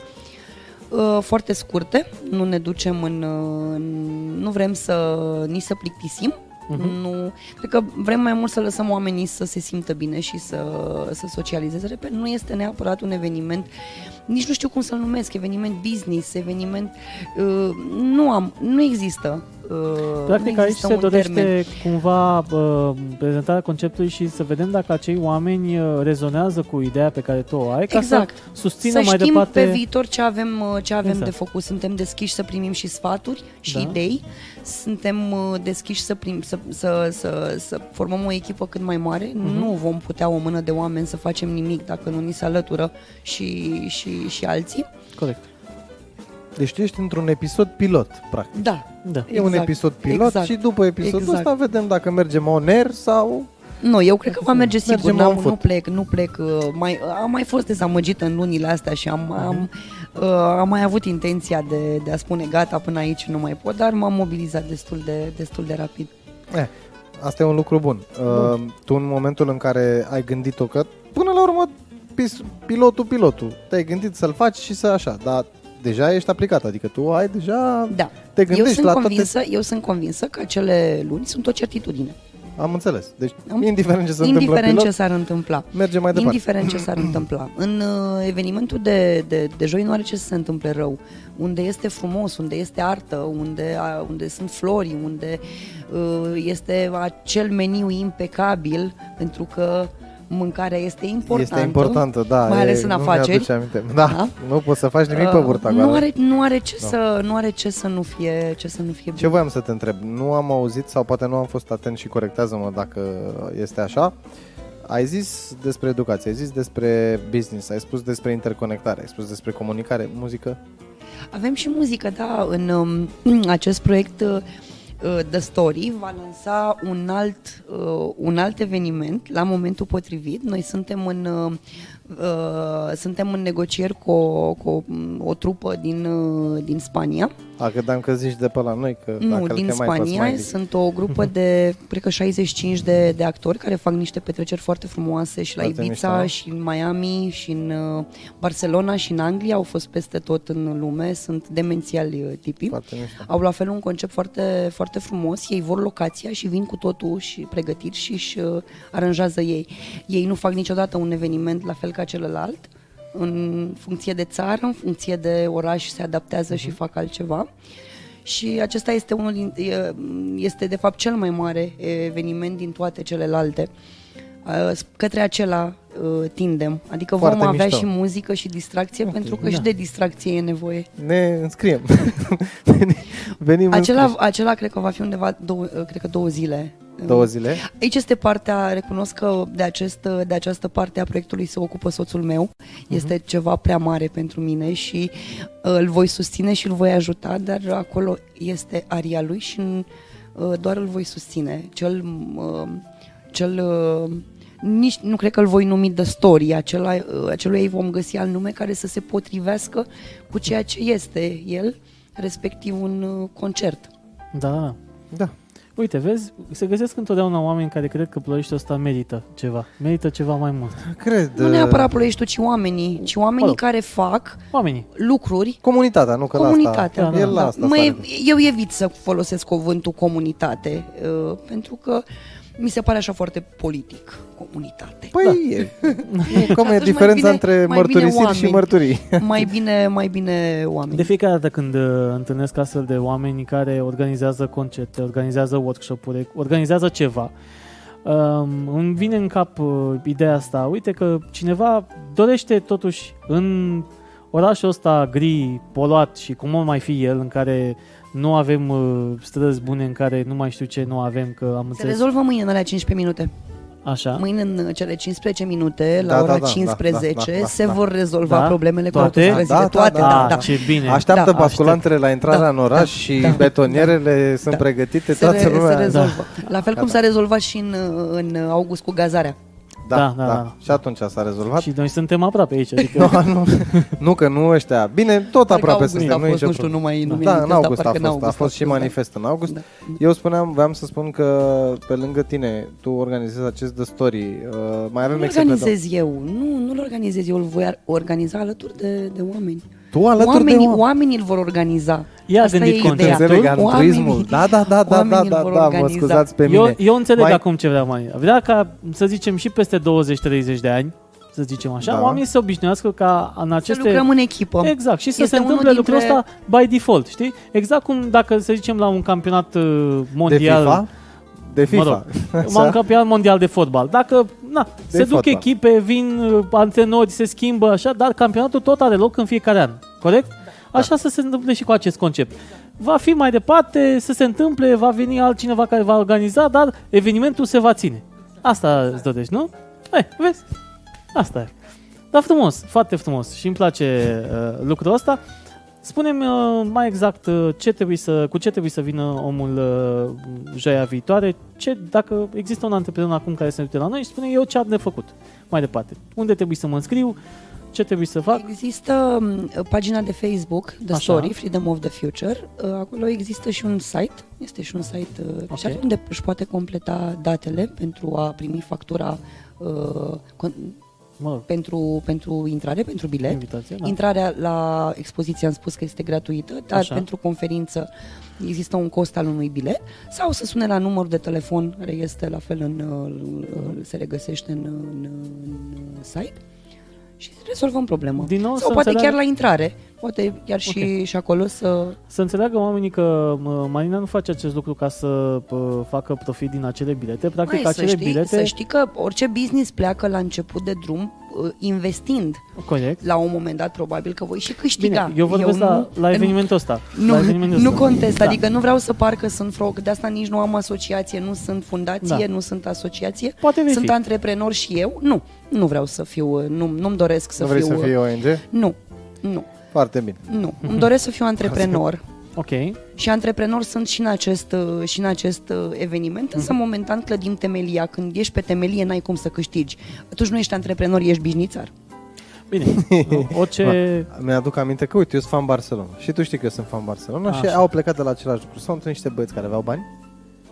uh, foarte scurte, nu ne ducem în, uh, în nu vrem să ni să plictisim, Mhm. nu, cred că vrem mai mult să lăsăm oamenii să se simtă bine și să, să socializeze. Repet, nu este neapărat un eveniment, nici nu știu cum să-l numesc, eveniment business, eveniment, uh, nu am, nu există. Uh, Practic nu aici există se un dorește termen. cumva uh, prezentarea conceptului și să vedem dacă acei oameni uh, rezonează cu ideea pe care tu o ai, ca Exact. să susțină să mai știm departe. pe viitor ce avem, uh, ce avem Exact. de făcut. Suntem deschiși să primim și sfaturi și Da. idei. Suntem uh, deschiși să, prim, să, să, să, să formăm o echipă cât mai mare. Mhm. Nu vom putea o mână de oameni să facem nimic dacă nu ni se alătură și, și, și alții. Corect. Deci tu ești într-un episod pilot, practic. Da, Da. E un Exact, episod pilot exact, și după episodul exact. ăsta vedem dacă mergem on air sau... Nu, eu cred că va merge sigur. Mergem N-am, on nu foot. plec, nu plec. uh, Mai, am mai fost dezamăgită în lunile astea și am, am, uh, am mai avut intenția de, de a spune gata, până aici nu mai pot, dar m-am mobilizat destul de, destul de rapid. Eh, asta e un lucru bun. Uh, tu în momentul în care ai gândit-o că, până la urmă, pis, pilotul, pilotul, te-ai gândit să-l faci și să așa, dar deja ești aplicat, adică tu ai deja... Da. Te Eu gândești sunt, la convinsă, eu sunt convinsă că acele luni sunt o certitudine. Toate... Am înțeles. Deci, Am- indiferent ce se întâmplă Indiferent pilot, ce s-ar întâmpla. merge mai departe. Indiferent ce s-ar întâmpla. În uh, evenimentul de, de, de joi nu are ce să se întâmple rău. Unde este frumos, unde este artă, unde, a, unde sunt flori, unde uh, este acel meniu impecabil, pentru că mâncarea este importantă. Este importantă, da. mai e, ales în nu afaceri. mi-aduce Aminte. Da, Da. nu poți să faci nimic pe Uh, burta nu goală. are, nu are ce Da. să nu are ce să nu fie ce să nu fie Ce voiam să te întreb? Nu am auzit sau poate nu am fost atent și corectează-mă dacă este așa. Ai zis despre educație, ai zis despre business, ai spus despre interconectare, ai spus despre comunicare, muzică. Avem și muzică, da, în um, acest proiect uh, The Story va lansa un alt, uh, un alt eveniment la momentul potrivit. Noi suntem în, uh, uh, suntem în negocieri cu o, cu o, o trupă din, uh, din Spania. A, credeam că zici de pe la noi, că Nu, dacă îl din chemai pe Spania. Smiley. Sunt o grupă de, cred că 65 de, de actori care fac niște petreceri foarte frumoase și la Foarte Ibiza, mișto. și în Miami, și în uh, Barcelona, și în Anglia. Au fost peste tot în lume. Sunt demențiali uh, tipii. Foarte mișto. Au la fel un concept foarte, foarte frumos. Ei vor locația și vin cu totul și pregătiri și își uh, aranjează ei. Ei nu fac niciodată un eveniment la fel ca celălalt. În funcție de țară, în funcție de oraș se adaptează și fac altceva. Și acesta este unul din, e- este de fapt cel mai mare eveniment din toate celelalte. Uh, Către acela uh, tindem. Adică Foarte vom avea mișto. și muzică și distracție, Ok, pentru că da. și de distracție e nevoie. Ne înscriem. Venim Acela, înscriși. acela cred că va fi undeva două, cred că două zile. Două zile. Aici este partea, recunosc că de, acest, de această parte a proiectului se ocupă soțul meu. Este ceva prea mare pentru mine și uh, îl voi susține și îl voi ajuta, dar acolo este aria lui și uh, doar îl voi susține. Cel, uh, cel uh, nici, nu cred că îl voi numi The Story, acela, uh, acelui ei vom găsi alt nume care să se potrivească cu ceea ce este el, respectiv un uh, concert. Da, da, da. Da. Uite, vezi, se găsesc întotdeauna oameni care cred că ploieștiul ăsta merită ceva. Merită ceva mai mult. Cred. Nu uh, neapărat ploieștiul, ci oamenii, ci oamenii Mă rog. care fac Oamenii. lucruri Comunitatea, nu că la comunitatea. asta. El la asta Mă, sare. eu evit să folosesc cuvântul comunitate, uh, pentru că mi se pare așa foarte politic, comunitate. Păi, e, e, cum e Atunci mai diferența bine- între mai bine mărturisiri și oameni. mărturii? mai bine, mai bine oameni. De fiecare dată când uh, întâlnesc astfel de oameni care organizează concerte, organizează workshop-uri, organizează ceva, um, îmi vine în cap uh, ideea asta. Uite că cineva dorește totuși în orașul ăsta gri, poluat și cum o mai fi el, în care nu avem uh, străzi bune, în care nu mai știu ce nu avem, că am Se înțeles. rezolvă mâine în alea 15 minute. Așa. Mâine în cele 15 minute, la Da, ora da, da, 15, da, da, da, se da. vor rezolva Da? problemele cu Toate? autostrăzile. Da, da, Toate, da. da, Ah, da. ce bine. Așteaptă Da, basculantele la intrarea Da, în oraș da, și da, betonierele sunt Da. pregătite, Se, toată re, se lumea... rezolvă. La fel cum s-a rezolvat și în, în august cu gazarea. Da, Da, da, da, da, da. Și atunci s-a rezolvat. Și noi suntem aproape aici. Adică, Nu, nu, nu, că nu ăștia. Bine, tot Parcă aproape august suntem. a nu e fost, nicio nu știu, problemă. nu mai nu mi-e Da, în amintesc, dar august a parcă în fost, a august fost și fost, da. manifest în august. Da. Eu spuneam, voiam să spun că pe lângă tine, tu organizezi acest The Story. Uh, mai avem Nu exemple. organizez eu, nu, nu-l organizez eu, îl voi ar- organiza alături de, de oameni. Tu alături oamenii, de oameni. oamenii îl vor organiza. Ea a Asta gândit e conceptul. ideea. Înțeleg, altruismul. Oamenii- Da, da, da, da, da, oamenii da, îl vor da, mă organiza. scuzați pe mine. eu, eu înțeleg Mai- acum ce vrea mai. Vrea ca, să zicem, și peste 20-30 de ani, să zicem așa, Da. oamenii să obișnuiască ca în Să aceste... lucrăm în echipă. Exact, și să Este se unul întâmple lucrul dintre- ăsta by default, știi? Exact cum dacă, să zicem, la un campionat uh, De mondial... FIFA? De FIFA. Mă rog, un campionat mondial de fotbal. Dacă na, se duc fotbal. echipe, vin uh, antrenori, se schimbă așa, dar campionatul tot are loc în fiecare an. Corect? Așa să se întâmple și cu acest concept. Va fi mai departe, să se întâmple, va veni altcineva care va organiza, dar evenimentul se va ține. Asta îți dorești, nu? Hai, vezi? Asta e. Dar frumos, foarte frumos și îmi place uh, lucrul ăsta. Spune-mi uh, mai exact uh, ce trebuie să, cu ce trebuie să vină omul uh, joia viitoare, ce, dacă există un antreprenor acum care se uită la noi și spune eu ce am de făcut mai departe. Unde trebuie să mă înscriu, ce trebuie să fac. Există um, pagina de Facebook, The Așa. Story, Freedom of the Future. Uh, Acolo există și un site, este și un site uh, Ok. okay. unde își poate completa datele pentru a primi factura uh, con- Mă rog, pentru, pentru intrare, pentru bilet. invitație, da. Intrarea la expoziție am spus că este gratuită, dar Așa. pentru conferință există un cost al unui bilet sau să sune la numărul de telefon care este la fel în, uh, se regăsește în, în, în site și rezolvăm problema. Din nou sau să poate înțeleagă- chiar la intrare, poate chiar și, Ok. și acolo să... Să înțeleagă oamenii că mă, Marina nu face acest lucru ca să pă, facă profit din acele bilete. Practic, Mai, să, acele știi, bilete... să știi că orice business pleacă la început de drum uh, investind Corect. la un moment dat probabil că voi și câștiga. Bine, eu vorbesc la, nu- la evenimentul ăsta. Nu, la evenimentul nu ăsta. contest, Da. adică nu vreau să par că sunt frog, de asta nici nu am asociație, nu sunt fundație, Da. nu sunt asociație, Poate vei sunt fi. antreprenor și eu. Nu, nu vreau să fiu, nu, nu-mi doresc să Nu vrei fiu... să fii ONG? Nu, nu, Foarte bine. nu. Îmi doresc să fiu antreprenor Ok. și antreprenor sunt și în acest, uh, și în acest uh, eveniment, însă Mhm. momentan clădim temelia. Când ești pe temelie, n-ai cum să câștigi. Atunci nu ești antreprenor, ești bișnițar. Bine. Orice... Mi-aduc aminte că, uite, eu sunt fan Barcelona. Și tu știi că eu sunt fan Barcelona și Așa. au plecat de la același lucru. S-au întâlnit niște băieți care aveau bani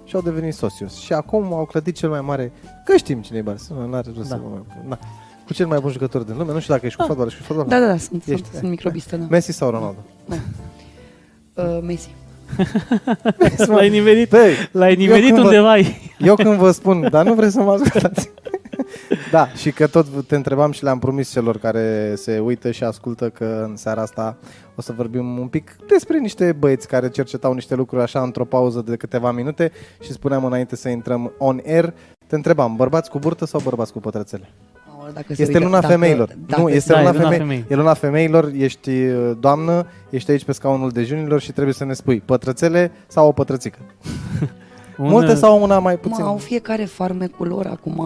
și au devenit socios. Și acum au clădit cel mai mare... Că știm cine e Barcelona, n-are rost Da. să mă... Da. Cu cel mai bun jucător din lume. Nu știu dacă ești cu Ah. fotbal, ești cu fotbal. Da, da, da, sunt, Ești. sunt, sunt microbistă, da. Messi sau Ronaldo? Uh, Messi. L-ai nimerit, Băi, l-ai nimerit când vă- undeva ai. Eu când vă spun, dar nu vreți să mă ascultați. da, și că tot te întrebam și le-am promis celor care se uită și ascultă că în seara asta o să vorbim un pic despre niște băieți care cercetau niște lucruri așa într-o pauză de câteva minute și spuneam înainte să intrăm on air, te întrebam, bărbați cu burtă sau bărbați cu pătrățele? Aoleu, Dacă se Este uită- luna dacă- femeilor. dacă nu, este Da, luna, e luna femei. femei. E luna femeilor, ești uh, doamnă, ești aici pe scaunul dejunilor și trebuie să ne spui pătrățele sau o pătrățică. Un, Multe uh, sau una mai puțin? Mă, au fiecare farmecul lor acum.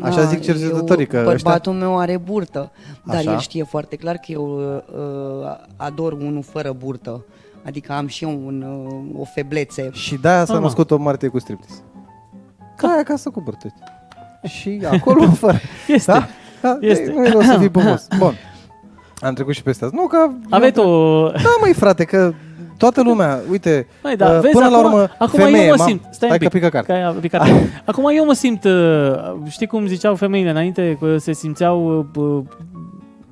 Așa na, zic cercetătorii, eu- că Bărbatul meu are burtă, dar Așa. el știe foarte clar că eu uh, ador unul fără burtă. Adică am și eu un, uh, o feblețe. Și de-aia s-a Ah, mă. născut o martie cu striptease. Ca aia acasă cu burtă. uite. Și acolo fără. Este. Da? Da? Este. Nu e rău să fii pumos. Bun. Am trecut și peste asta. Nu, că... Aveai tu... Da, măi, frate, că toată lumea, uite, Măi, da, uh, vezi, până acum, la urmă, acum femeie, eu mă mam- simt, stai, stai un că pic, pică car. că ai picat. Acum eu mă simt, uh, știi cum ziceau femeile înainte, că se simțeau, uh,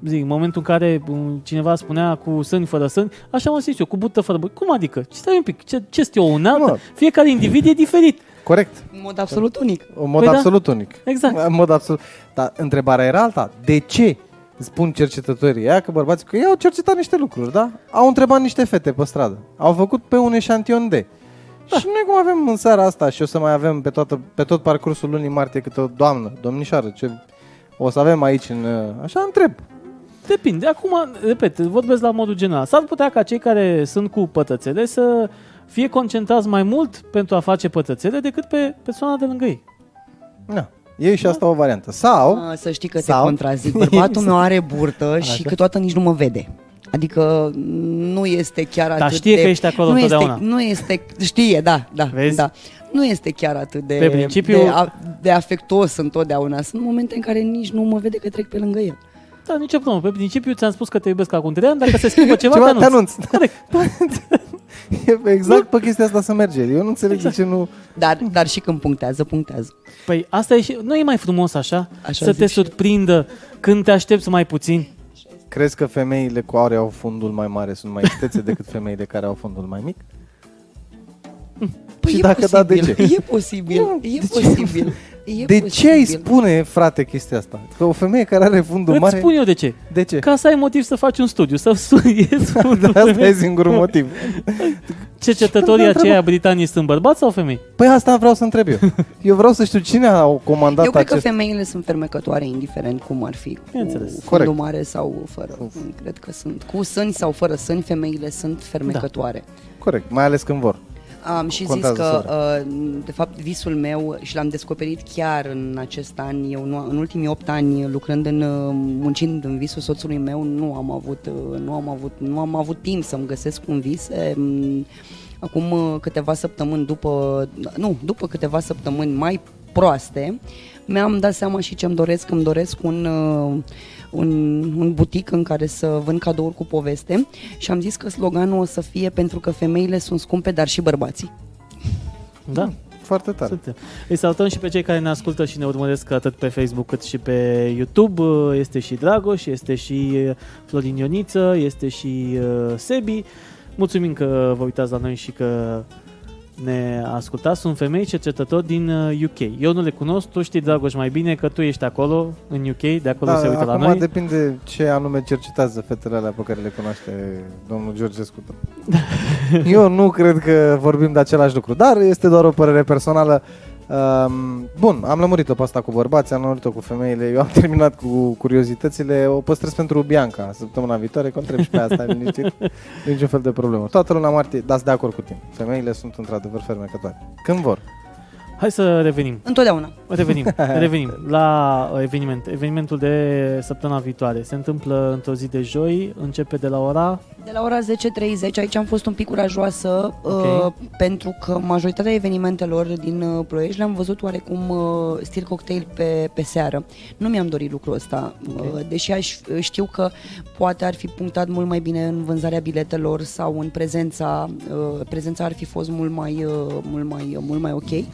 zic, în momentul în care uh, cineva spunea cu sâni fără sâni, așa mă simt eu, cu bută fără bută. Cum adică? Stai un pic, ce, ce sunt eu, un alt? Mă. Fiecare individ e diferit. Corect. În mod absolut unic. În mod Păi da. absolut unic. Exact. În mod absolut. Dar întrebarea era alta. De ce spun cercetătorii ea că bărbații, că ei au cercetat niște lucruri, da? Au întrebat niște fete pe stradă. Au făcut pe un eșantion de. Da. Și noi cum avem în seara asta și o să mai avem pe, toată, pe tot parcursul lunii martie câte o doamnă, domnișoară, ce o să avem aici în... Așa întreb. Depinde. Acum, repet, vorbesc la modul general. S-ar putea ca cei care sunt cu pătățele să fie concentrați mai mult pentru a face pătățele decât pe persoana de lângă ei. Da. E și asta o variantă. Sau, Ah, Să știi că te Sau- contrazic. Bărbatul meu are burtă și Așa. câteodată nici nu mă vede. Adică nu este chiar atât Dar știe de... că ești acolo nu întotdeauna. Este, nu este... Știe, da, da, Vezi? da. Nu este chiar atât de, Pe principiu- de, a, de afectuos întotdeauna. Sunt momente în care nici nu mă vede că trec pe lângă el. Da, nicio problemă. Pe principiu ți-am spus că te iubesc acum 3 ani, dacă se schimbă ceva, Ceva te te anunț. anunț. Corect. E exact pe chestia asta să merge. Eu nu înțeleg Exact. de ce nu... Dar, dar și când punctează, punctează. Păi asta e și... Nu e mai frumos așa? Așa să zic te și eu. surprindă când te aștepți mai puțin? Crezi că femeile cu aure au fundul mai mare sunt mai istețe decât femeile care au fundul mai mic? Păi Și e dacă da, de posibil, ce? E posibil, Nu, e de ce? posibil. E de ce ai posibil. spune, frate, chestia asta? Că o femeie care are fundul Îți mare... spun eu de ce. De ce? Ca să ai motiv să faci un studiu, să studiezi fundul Da, asta e femeii. singurul motiv. Cercetătorii aceia britanici sunt bărbați sau femei? Păi asta vreau să întreb eu. Eu vreau să știu cine a comandat Eu cred că acest... femeile sunt fermecătoare indiferent cum ar fi, cu Bineînțeles. fundul Corect. mare sau fără. Cred că sunt cu sâni sau fără sâni, femeile sunt fermecătoare. Corect, mai ales când vor. Am și zis Contează că, sora. uh, de fapt, visul meu și l-am descoperit chiar în acest an, eu nu, în ultimii 8 ani lucrând în, uh, muncind în visul soțului meu, nu am avut, uh, nu am avut, nu am avut timp să-mi găsesc un vis. E, m, Acum uh, câteva săptămâni după, nu, după câteva săptămâni mai proaste, mi-am dat seama și ce-mi doresc, îmi doresc un, uh, un, un butic în care să vând cadouri cu poveste și am zis că sloganul o să fie pentru că femeile sunt scumpe, dar și bărbații. Da, Foarte tare. suntem. Îi salutăm și pe cei care ne ascultă și ne urmăresc atât pe Facebook cât și pe YouTube. Este și Dragoș, este și uh, Florin Ioniță, este și uh, Sebi. Mulțumim că vă uitați la noi și că ne ascultați. Sunt femei cercetători din uh, UK. Eu nu le cunosc, tu știi, Dragoș, mai bine că tu ești acolo, în UK, de acolo se uită la Da, acum noi. depinde ce anume cercetează fetele alea pe care le cunoaște domnul George Scută. Eu nu cred că vorbim de același lucru, dar este doar o părere personală. Um, bun, am lămurit-o pe asta cu bărbații, am lămurit-o cu femeile, eu am terminat cu curiozitățile, o păstrez pentru Bianca săptămâna viitoare, că o întreb și pe asta, liniștit, niciun fel de problemă. Toată luna martie, dați de acord cu tine. Femeile sunt într-adevăr fermecătoare. Când vor. Hai să revenim. Întotdeauna. Revenim, revenim la uh, eveniment. Evenimentul de săptămâna viitoare se întâmplă într-o zi de joi, începe de la ora... De la ora 10.30, aici am fost un pic curajoasă Ok. uh, pentru că majoritatea evenimentelor din uh, Ploiești le-am văzut oarecum uh, stil cocktail pe, pe seară. Nu mi-am dorit lucrul ăsta, Ok. uh, deși aș, știu că poate ar fi punctat mult mai bine în vânzarea biletelor sau în prezența, uh, prezența ar fi fost mult mai, uh, mult mai, mult mai ok,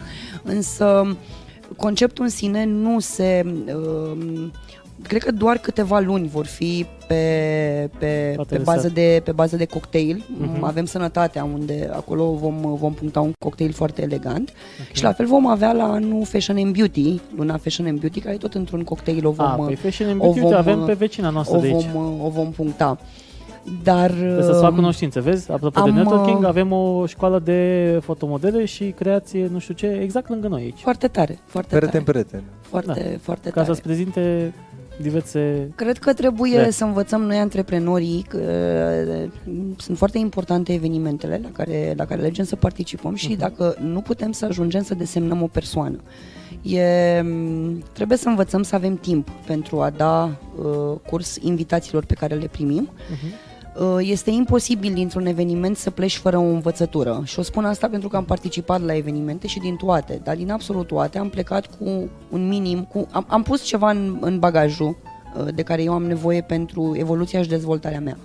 însă conceptul în sine nu se... Uh, cred că doar câteva luni vor fi pe, pe, Poate pe, de bază, seară. de, pe bază de cocktail. Mhm. Avem sănătatea unde acolo vom, vom puncta un cocktail foarte elegant. Și la fel vom avea la anul Fashion and Beauty, luna Fashion and Beauty, care tot într-un cocktail o vom, A, pe Fashion and o Beauty, uite, vom, avem uh, pe vecina noastră o de aici. vom, o vom puncta. Dar Trebuie să-ți fac uh, cunoștință, vezi? Apropo de am, networking, uh, avem o școală de fotomodele și creație, nu știu ce, exact lângă noi aici. foarte tare, foarte Perete în tare, perete. foarte, foarte Ca tare. să-ți prezinte diverse... Cred că trebuie Da. să învățăm noi antreprenorii că uh, sunt foarte importante evenimentele la care, la care alegem să participăm și Mhm. dacă nu putem să ajungem să desemnăm o persoană. E, m, trebuie să învățăm să avem timp pentru a da uh, curs invitațiilor pe care le primim. Uh-huh. Uh, Este imposibil dintr-un eveniment să pleci fără o învățătură și o spun asta pentru că am participat la evenimente și din toate, dar din absolut toate am plecat cu un minim, cu, am, am pus ceva în, în bagajul uh, de care eu am nevoie pentru evoluția și dezvoltarea mea.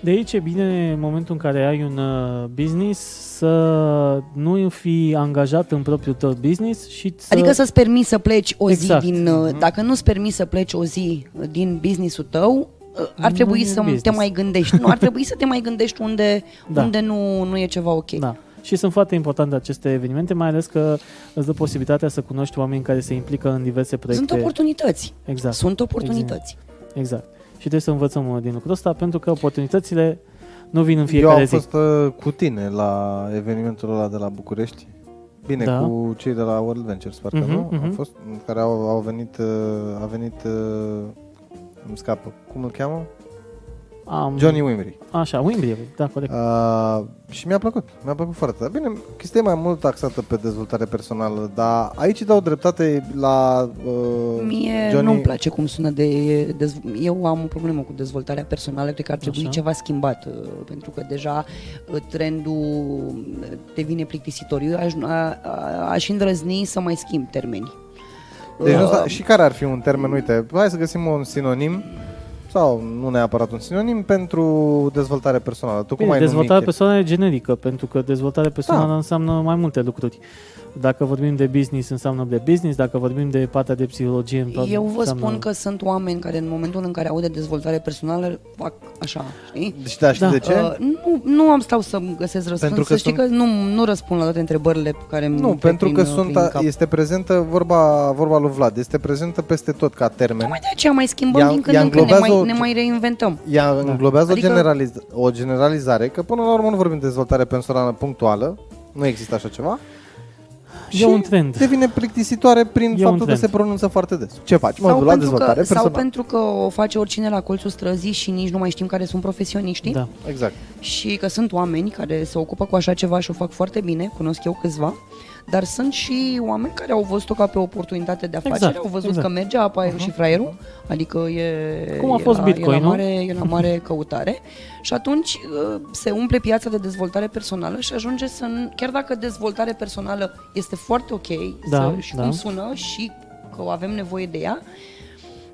De aici e bine în momentul în care ai un uh, business să nu fii angajat în propriul tău business și să... Adică să-ți permiți să pleci o Exact. zi din... uh, Mhm. Dacă nu-ți permiți să pleci o zi uh, din businessul tău, uh, ar Nu trebui e să business. te mai gândești. Nu, ar trebui să te mai gândești unde, Da. unde nu, nu e ceva ok. Da. Și sunt foarte importante aceste evenimente, mai ales că îți dă posibilitatea să cunoști oameni care se implică în diverse proiecte. Sunt oportunități. Exact, Sunt oportunități. exact. Și trebuie să învățăm uh, din lucrul ăsta, pentru că oportunitățile nu vin în Eu fiecare am zi. fost uh, cu tine la evenimentul ăla de la București. Bine, Da. cu cei de la World Ventures, parcă Mhm, nu? Am mhm. fost, care au, au venit, uh, a venit, uh, îmi scapă, cum îl cheamă? Am, Johnny Wimry. Așa, Wimbledon, da, corect. Uh, și mi-a plăcut, mi-a plăcut foarte tare. Bine, chestia e mai mult taxată pe dezvoltare personală, dar aici dau dreptate la uh, Mie Johnny... nu-mi place cum sună de... Dezv- eu am o problemă cu dezvoltarea personală, cred că ar trebui Așa. ceva schimbat, uh, pentru că deja uh, trendul uh, devine plictisitor. Eu aș, a, a, aș îndrăzni să mai schimb termeni. Deci nu Uh, sta- și care ar fi un termen, uite, hai să găsim un sinonim sau nu neapărat un sinonim pentru dezvoltare personală. Tu cum Bine, ai dezvoltarea numit? personală e generică, pentru că dezvoltarea personală Da. înseamnă mai multe lucruri. Dacă vorbim de business, înseamnă de business, dacă vorbim de partea de psihologie, Eu vă înseamnă... spun că sunt oameni care în momentul în care au de dezvoltare personală fac așa, știi? Deci da, știi Da. de ce? Uh, nu, nu am stau să găsesc răspuns, Pentru că să știi sunt- că nu, nu răspund la toate întrebările pe care îmi nu, trec pentru că prin, sunt, prin a, cap. este prezentă vorba, vorba lui Vlad, este prezentă peste tot ca termen. Tocmai de aceea mai schimbăm Ea- din când ea în când, ne înglobează mai, o- ne mai reinventăm. Ea înglobează Adică- o, generaliz- o generalizare, că până la urmă nu vorbim de dezvoltare personală punctuală, nu există așa ceva. E un trend. devine plictisitoare prin E un faptul că trend. se pronunță foarte des. Ce faci? Mă Sau duc la pentru, dezvoltare că, sau personală. pentru că o face oricine la colțul străzii și nici nu mai știm care sunt profesioniștii. Da. Exact. Și că sunt oameni care se ocupă cu așa ceva și o fac foarte bine, cunosc eu câțiva, dar sunt și oameni care au văzut-o ca pe o oportunitate de afacere, Exact, au văzut exact. că merge apa, aerul și fraierul, adică e, Cum a e fost la, Bitcoin, e la nu? mare, e la mare căutare și atunci uh, se umple piața de dezvoltare personală și ajunge să, n- chiar dacă dezvoltare personală este foarte ok Da, să, și da. cum sună și că avem nevoie de ea,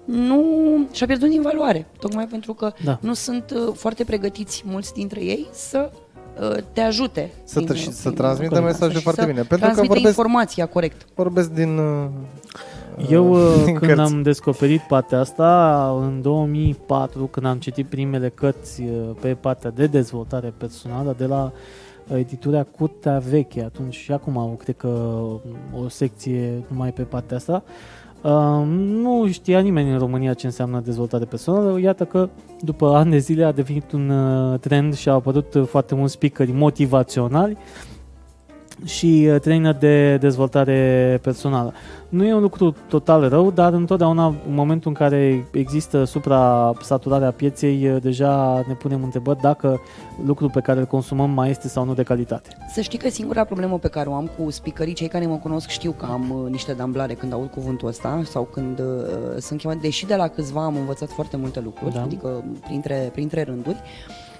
nu și-a pierdut din valoare, tocmai pentru că Da. nu sunt uh, foarte pregătiți mulți dintre ei să uh, te ajute. Să prin- tra- și să prin transmită asta mesajul și foarte să bine, pentru că transmită vorbesc- informația corect. Vorbesc din... Uh, Eu, uh, din când cărți. am descoperit partea asta, în 2004, când am citit primele cărți uh, pe partea de dezvoltare personală de la uh, editura Curtea Veche, atunci și acum au, cred că, o secție numai pe partea asta, uh, nu știa nimeni în România ce înseamnă dezvoltare personală. Iată că după ani de zile a devenit un uh, trend și au apărut uh, foarte mulți speakeri motivaționali și uh, trainer de dezvoltare personală. Nu e un lucru total rău, dar întotdeauna în momentul în care există supra-saturarea pieței, uh, deja ne punem întrebări dacă lucrul pe care îl consumăm mai este sau nu de calitate. Să știi că singura problemă pe care o am cu speakerii, cei care mă cunosc știu că am uh, niște damblare când aud cuvântul ăsta sau când uh, sunt chemat, deși de la câțiva am învățat foarte multe lucruri, Da. adică printre, printre rânduri.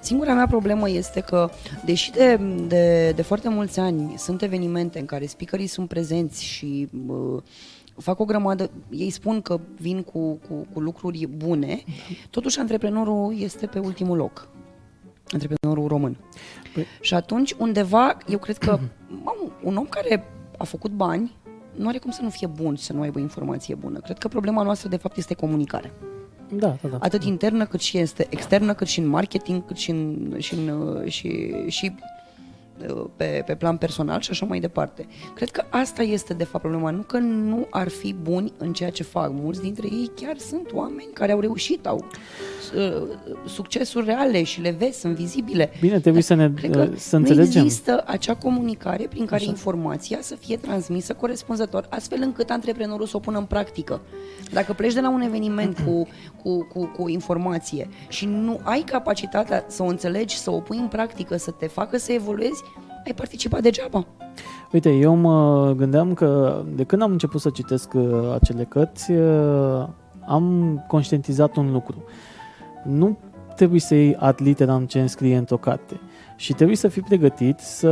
Singura mea problemă este că, deși de, de, de foarte mulți ani sunt evenimente în care speakerii sunt prezenți și uh, fac o grămadă, ei spun că vin cu, cu, cu lucruri bune, totuși antreprenorul este pe ultimul loc. Antreprenorul român. Păi- Și atunci, undeva, eu cred că mă, un om care a făcut bani nu are cum să nu fie bun și să nu aibă informație bună. Cred că problema noastră, de fapt, este comunicare. Da, da, da. Atât internă, cât și este externă, cât și în marketing, cât și, în, și, în, uh, și, și uh, pe, pe plan personal și așa mai departe. Cred că asta este de fapt problema, nu că nu ar fi buni în ceea ce fac. Mulți dintre ei chiar sunt oameni care au reușit, au uh, succesuri reale și le vezi, sunt vizibile. Bine, trebuie să ne Cred că uh, să nu înțelegem. există acea comunicare prin care Așa. informația să fie transmisă corespunzător, astfel încât antreprenorul să o pună în practică. Dacă pleci de la un eveniment cu, cu, cu, cu o informație și nu ai capacitatea să o înțelegi, să o pui în practică, să te facă să evoluezi, ai participat degeaba. Uite, eu mă gândeam că de când am început să citesc uh, acele cărți, uh, am conștientizat un lucru. Nu trebuie să iei ad literam ce înscrie într-o carte. Și trebuie să fii pregătit să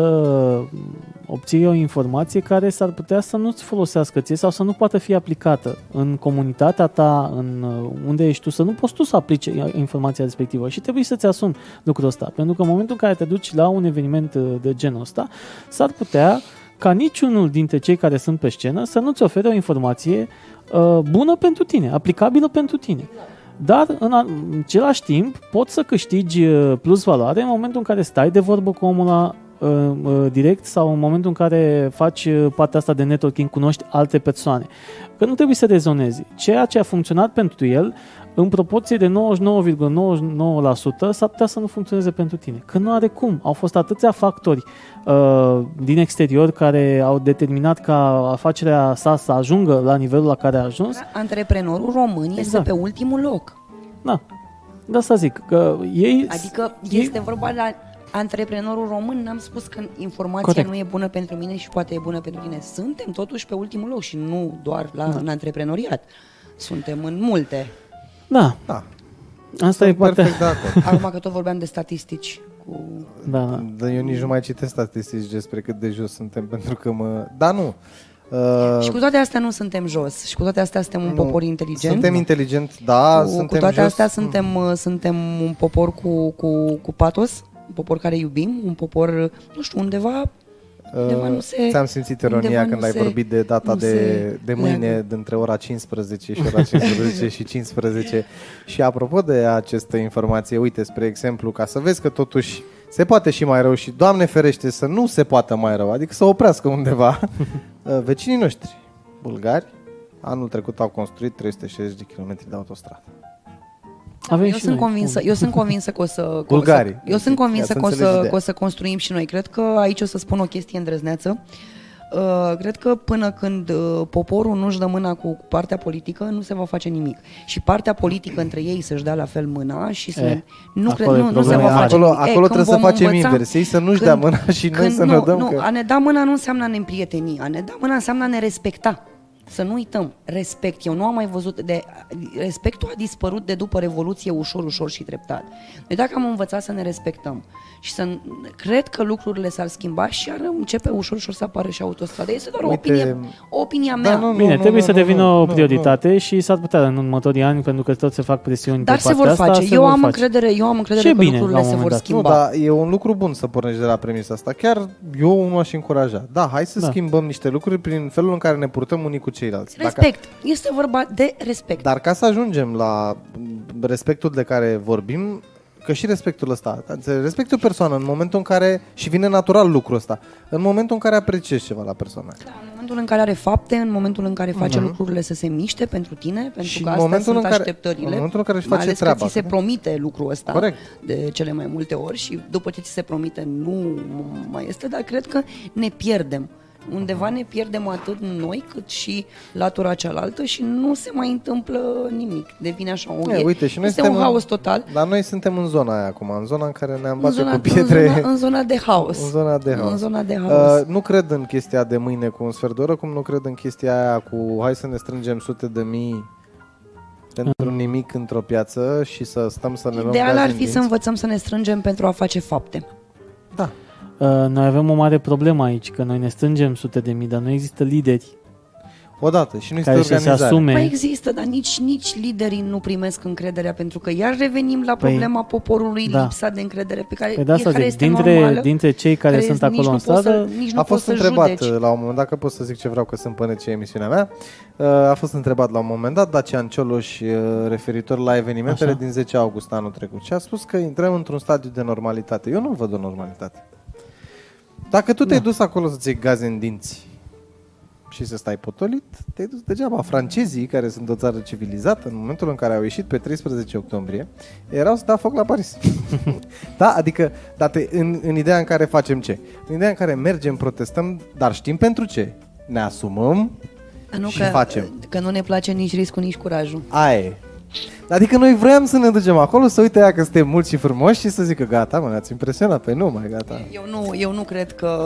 obții o informație care s-ar putea să nu-ți folosească ție sau să nu poată fi aplicată în comunitatea ta, în uh, unde ești tu, să nu poți tu să aplici informația respectivă și trebuie să-ți asumi lucrul ăsta. Pentru că în momentul în care te duci la un eveniment uh, de genul ăsta, s-ar putea ca niciunul dintre cei care sunt pe scenă să nu-ți ofere o informație uh, bună pentru tine, aplicabilă pentru tine. Dar în a- în același timp poți să câștigi uh, plus valoare în momentul în care stai de vorbă cu omul la uh, uh, direct sau în momentul în care faci uh, partea asta de networking, cunoști alte persoane. Că nu trebuie să rezonezi. Ceea ce a funcționat pentru el, în proporție de 99,99% s-ar putea să nu funcționeze pentru tine. Că nu are cum. Au fost atâția factori uh, din exterior care au determinat ca afacerea sa să ajungă la nivelul la care a ajuns. Antreprenorul român este Exact. pe ultimul loc. Da. De asta zic, că ei... Adică ei, este vorba de antreprenorul român, n-am spus că informația Corect. nu e bună pentru mine și poate e bună pentru tine. Suntem totuși pe ultimul loc și nu doar la, Da. în antreprenoriat. Suntem în multe. Da, Da, asta e sunt poate... perfect de acord. Acum că tot vorbeam de statistici cu... Da, da. Dar eu nici nu mai citesc statistici despre cât de jos suntem, pentru că mă... Da, nu. Uh, Și cu toate astea nu suntem jos. Și cu toate astea suntem un nu. popor inteligent. Suntem inteligent, da, cu, suntem cu toate jos. astea suntem, uh, suntem un popor cu, cu, cu patos, un popor care iubim, un popor, nu știu, undeva, undeva nu se... Uh, Ți-am simțit ironia undeva când nu ai se- vorbit de data nu de, se de mâine, leagă. dintre ora 15 și ora 15 și 15. Și apropo de această informație, uite, spre exemplu, ca să vezi că totuși se poate și mai rău și, Doamne ferește, să nu se poată mai rău, adică să oprească undeva. Uh, Vecinii noștri, bulgari, anul trecut au construit 360 de km de autostradă. Avem eu și sunt noi. convinsă, eu sunt convinsă că o să... că o să- Bulgarii. Eu sunt convinsă Ca că o, să înțelegi să, ideea. că o să construim și noi. Cred că aici o să spun o chestie îndrăzneață. Uh, cred că până când uh, poporul nu-și dă mâna cu partea politică, nu se va face nimic. Și partea politică între ei să-și dea la fel mâna și să... E, ne- nu, cred, acolo e nu, nu se problema. va face Acolo, nimic. E, acolo când trebuie să vom facem învăța- invers, ei să nu-și când- dea mâna și noi când să nu, ne dăm nu, că... A ne da mâna nu înseamnă a ne împrieteni, a ne da mâna înseamnă a ne respecta. Să nu uităm, respect. Eu nu am mai văzut de respectul a dispărut de după Revoluție ușor, ușor și treptat. Noi dacă am învățat să ne respectăm și să cred că lucrurile s-ar schimba și ar începe ușor, ușor să apară și autostrada. Este doar o Uite- opinie, o opinia Da, mea. nu, nu, Bine, nu, trebuie nu, să nu, devină nu, o nu, prioritate și s-ar putea în următorii ani, pentru că tot se fac presiuni Dar pe se partea vor asta, face. se Eu vor am, face. încredere, eu am încredere Și că bine, la lucrurile un se moment vor dat. Nu, schimba. dar e un lucru bun să pornești de la premisa asta. Chiar eu nu aș încuraja. Da, hai să Da. schimbăm niște lucruri prin felul în care ne purtăm unii cu ceilalți. Dacă- Respect. Este vorba de respect. Dar ca să ajungem la respectul de care vorbim, că și respectul ăsta, înțelegi? respectul persoană în momentul în care, și vine natural lucrul ăsta, în momentul în care apreciezi ceva la persoană. Da, în momentul în care are fapte, în momentul în care face lucrurile să se miște pentru tine, pentru Mhm. Și că în astea momentul sunt în care- așteptările. în momentul în care își mai face ales treaba, că ți se da? promite lucrul ăsta Corect. de cele mai multe ori și după ce ți se promite nu mai este, dar cred că ne pierdem. Undeva ne pierdem atât noi cât și latura cealaltă și nu se mai întâmplă nimic. Devine așa o... E, uite, și noi este suntem un în- haos total. Dar noi suntem în zona aia acum, în zona în care ne-am În bate zona, cu pietre. în, zona, în zona de haos. În zona de haos. În zona de haos. Uh, nu cred în chestia de mâine cu un sfert de oră, cum nu cred în chestia aia cu hai să ne strângem sute de mii pentru nimic într-o piață și să stăm să ne luăm Ideal gaz ar în fi să dinți. învățăm să ne strângem pentru a face fapte. Da. Uh, noi avem o mare problemă aici, că noi ne strângem sute de mii, dar nu există lideri Odată. Și nu este care să se organizare. asume. Păi există, dar nici, nici liderii nu primesc încrederea, pentru că iar revenim la Păi, problema poporului, da. lipsa de încredere pe care, Păi de asta care zic, este dintre, normală, dintre cei care, sunt nici acolo nu în poți stradă, să, nici nu A fost poți întrebat să judeci. uh, la un moment dat, că pot să zic ce vreau că sunt până ce e emisiunea mea, uh, a fost întrebat la un moment dat Dacian Cioloș uh, referitor la evenimentele Așa. din 10 august anul trecut și a spus că intrăm într-un stadiu de normalitate. Eu nu văd o normalitate. Dacă tu te-ai Da. dus acolo să-ți iei gaze în dinți și să stai potolit, te-ai dus degeaba. Francezii, care sunt o țară civilizată, în momentul în care au ieșit pe 13 octombrie, erau să dea foc la Paris. da? Adică, date, în, în ideea în care facem ce? În ideea în care mergem, protestăm, dar știm pentru ce. Ne asumăm Nu și că, facem. că nu ne place nici riscul, nici curajul. Aia e. Adică noi vroiam să ne ducem acolo, să uite ea că suntem mulți și frumoși și să zică gata, mă, ne-ați impresionat, pe nu mai gata. Eu nu, eu nu cred că,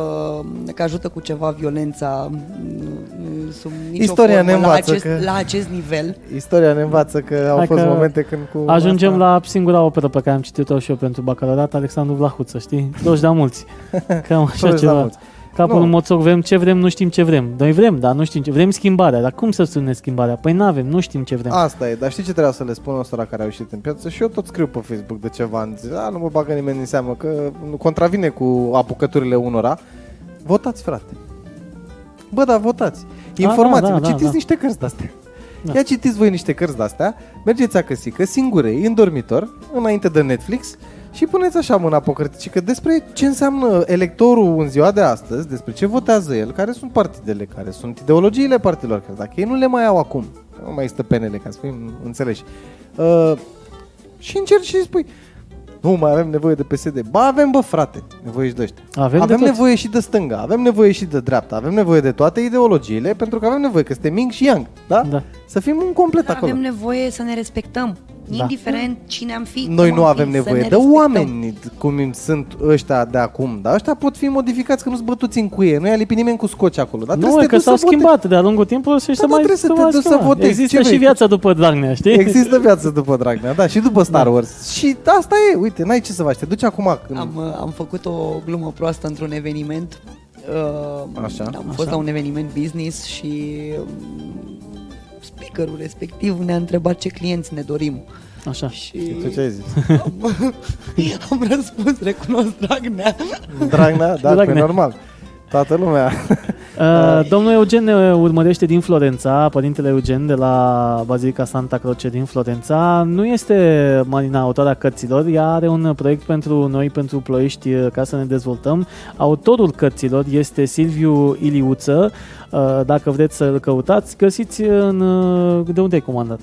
că ajută cu ceva violența mm, sub nicio Istoria formă ne la învață acest, că- la acest nivel. Istoria ne învață că au Hai fost că momente când cu ajungem asta... la singura operă pe care am citit-o și eu pentru bacalaureat, Alexandru Vlahuță, știi? Toți de mulți. Cam așa Toți de ceva. mulți. Capul Nu. în moțoc, vrem ce vrem, nu știm ce vrem. Noi vrem, dar nu știm ce vrem schimbarea. Dar cum să sune schimbarea? Păi n-avem, nu știm ce vrem. Asta e, dar știi ce trebuia să le spun ăstora care au ieșit în piață? Și eu tot scriu pe Facebook de ceva ani. Zic, a, nu mă bagă nimeni în seamă, că nu contravine cu apucăturile unora. Votați, frate. Bă, da, votați. Informați-vă, da, da, citiți da. niște cărți de-astea. Da. Ia citiți voi niște cărți de-astea, mergeți acăsică, singurei, în dormitor, înainte de Netflix și puneți așa mâna pe hârticică despre ce înseamnă electorul în ziua de astăzi, despre ce votează el, care sunt partidele, care sunt ideologiile partidelor, că dacă ei nu le mai au acum, nu mai este penele, ca să fim înțeleși. Uh, și încerci și spui, nu mai avem nevoie de PSD. Ba avem, bă, frate, nevoie și de ăștia. Avem, avem de tot. nevoie și de stânga, avem nevoie și de dreapta, avem nevoie de toate ideologiile, pentru că avem nevoie că suntem Ming și Yang, da? Da. Să fim un complet Dar acolo. avem nevoie să ne respectăm. Da. Indiferent cine am fi, Noi cum nu am avem fi, să nevoie ne de respectăm. oameni cum sunt ăștia de acum, dar ăștia pot fi modificați că nu-s bătuți în cuie, nu i-a lipit nimeni cu scoci acolo. Dar Nu, trebuie e să că te duci s-au să votezi. schimbat de-a lungul timpului și să dar mai trebuie să te va duci să schimba. votezi. Există Ce și vrei? viața după Dragnea, știi? Există viață după Dragnea, da, și după Star Wars. Și asta e, uite, n-ai ce să faci, te duci acum când... Am, uh, am făcut o glumă proastă într-un eveniment. Uh, Așa. Am fost la un eveniment business și um, speakerul respectiv ne-a întrebat ce clienți ne dorim. Așa. Și Tu ce ai zis? am, am răspuns, recunosc Dragnea. Dragnea? Da, Dragnea. pe normal. Toată lumea. Uh, domnul Eugen ne urmărește din Florența, părintele Eugen de la Bazilica Santa Croce din Florența. Nu este Marina autoarea cărților, ea are un proiect pentru noi, pentru ploiești, uh, ca să ne dezvoltăm. Autorul cărților este Silviu Iliuță. Uh, Dacă vreți să-l căutați, găsiți în... uh, De unde ai comandat?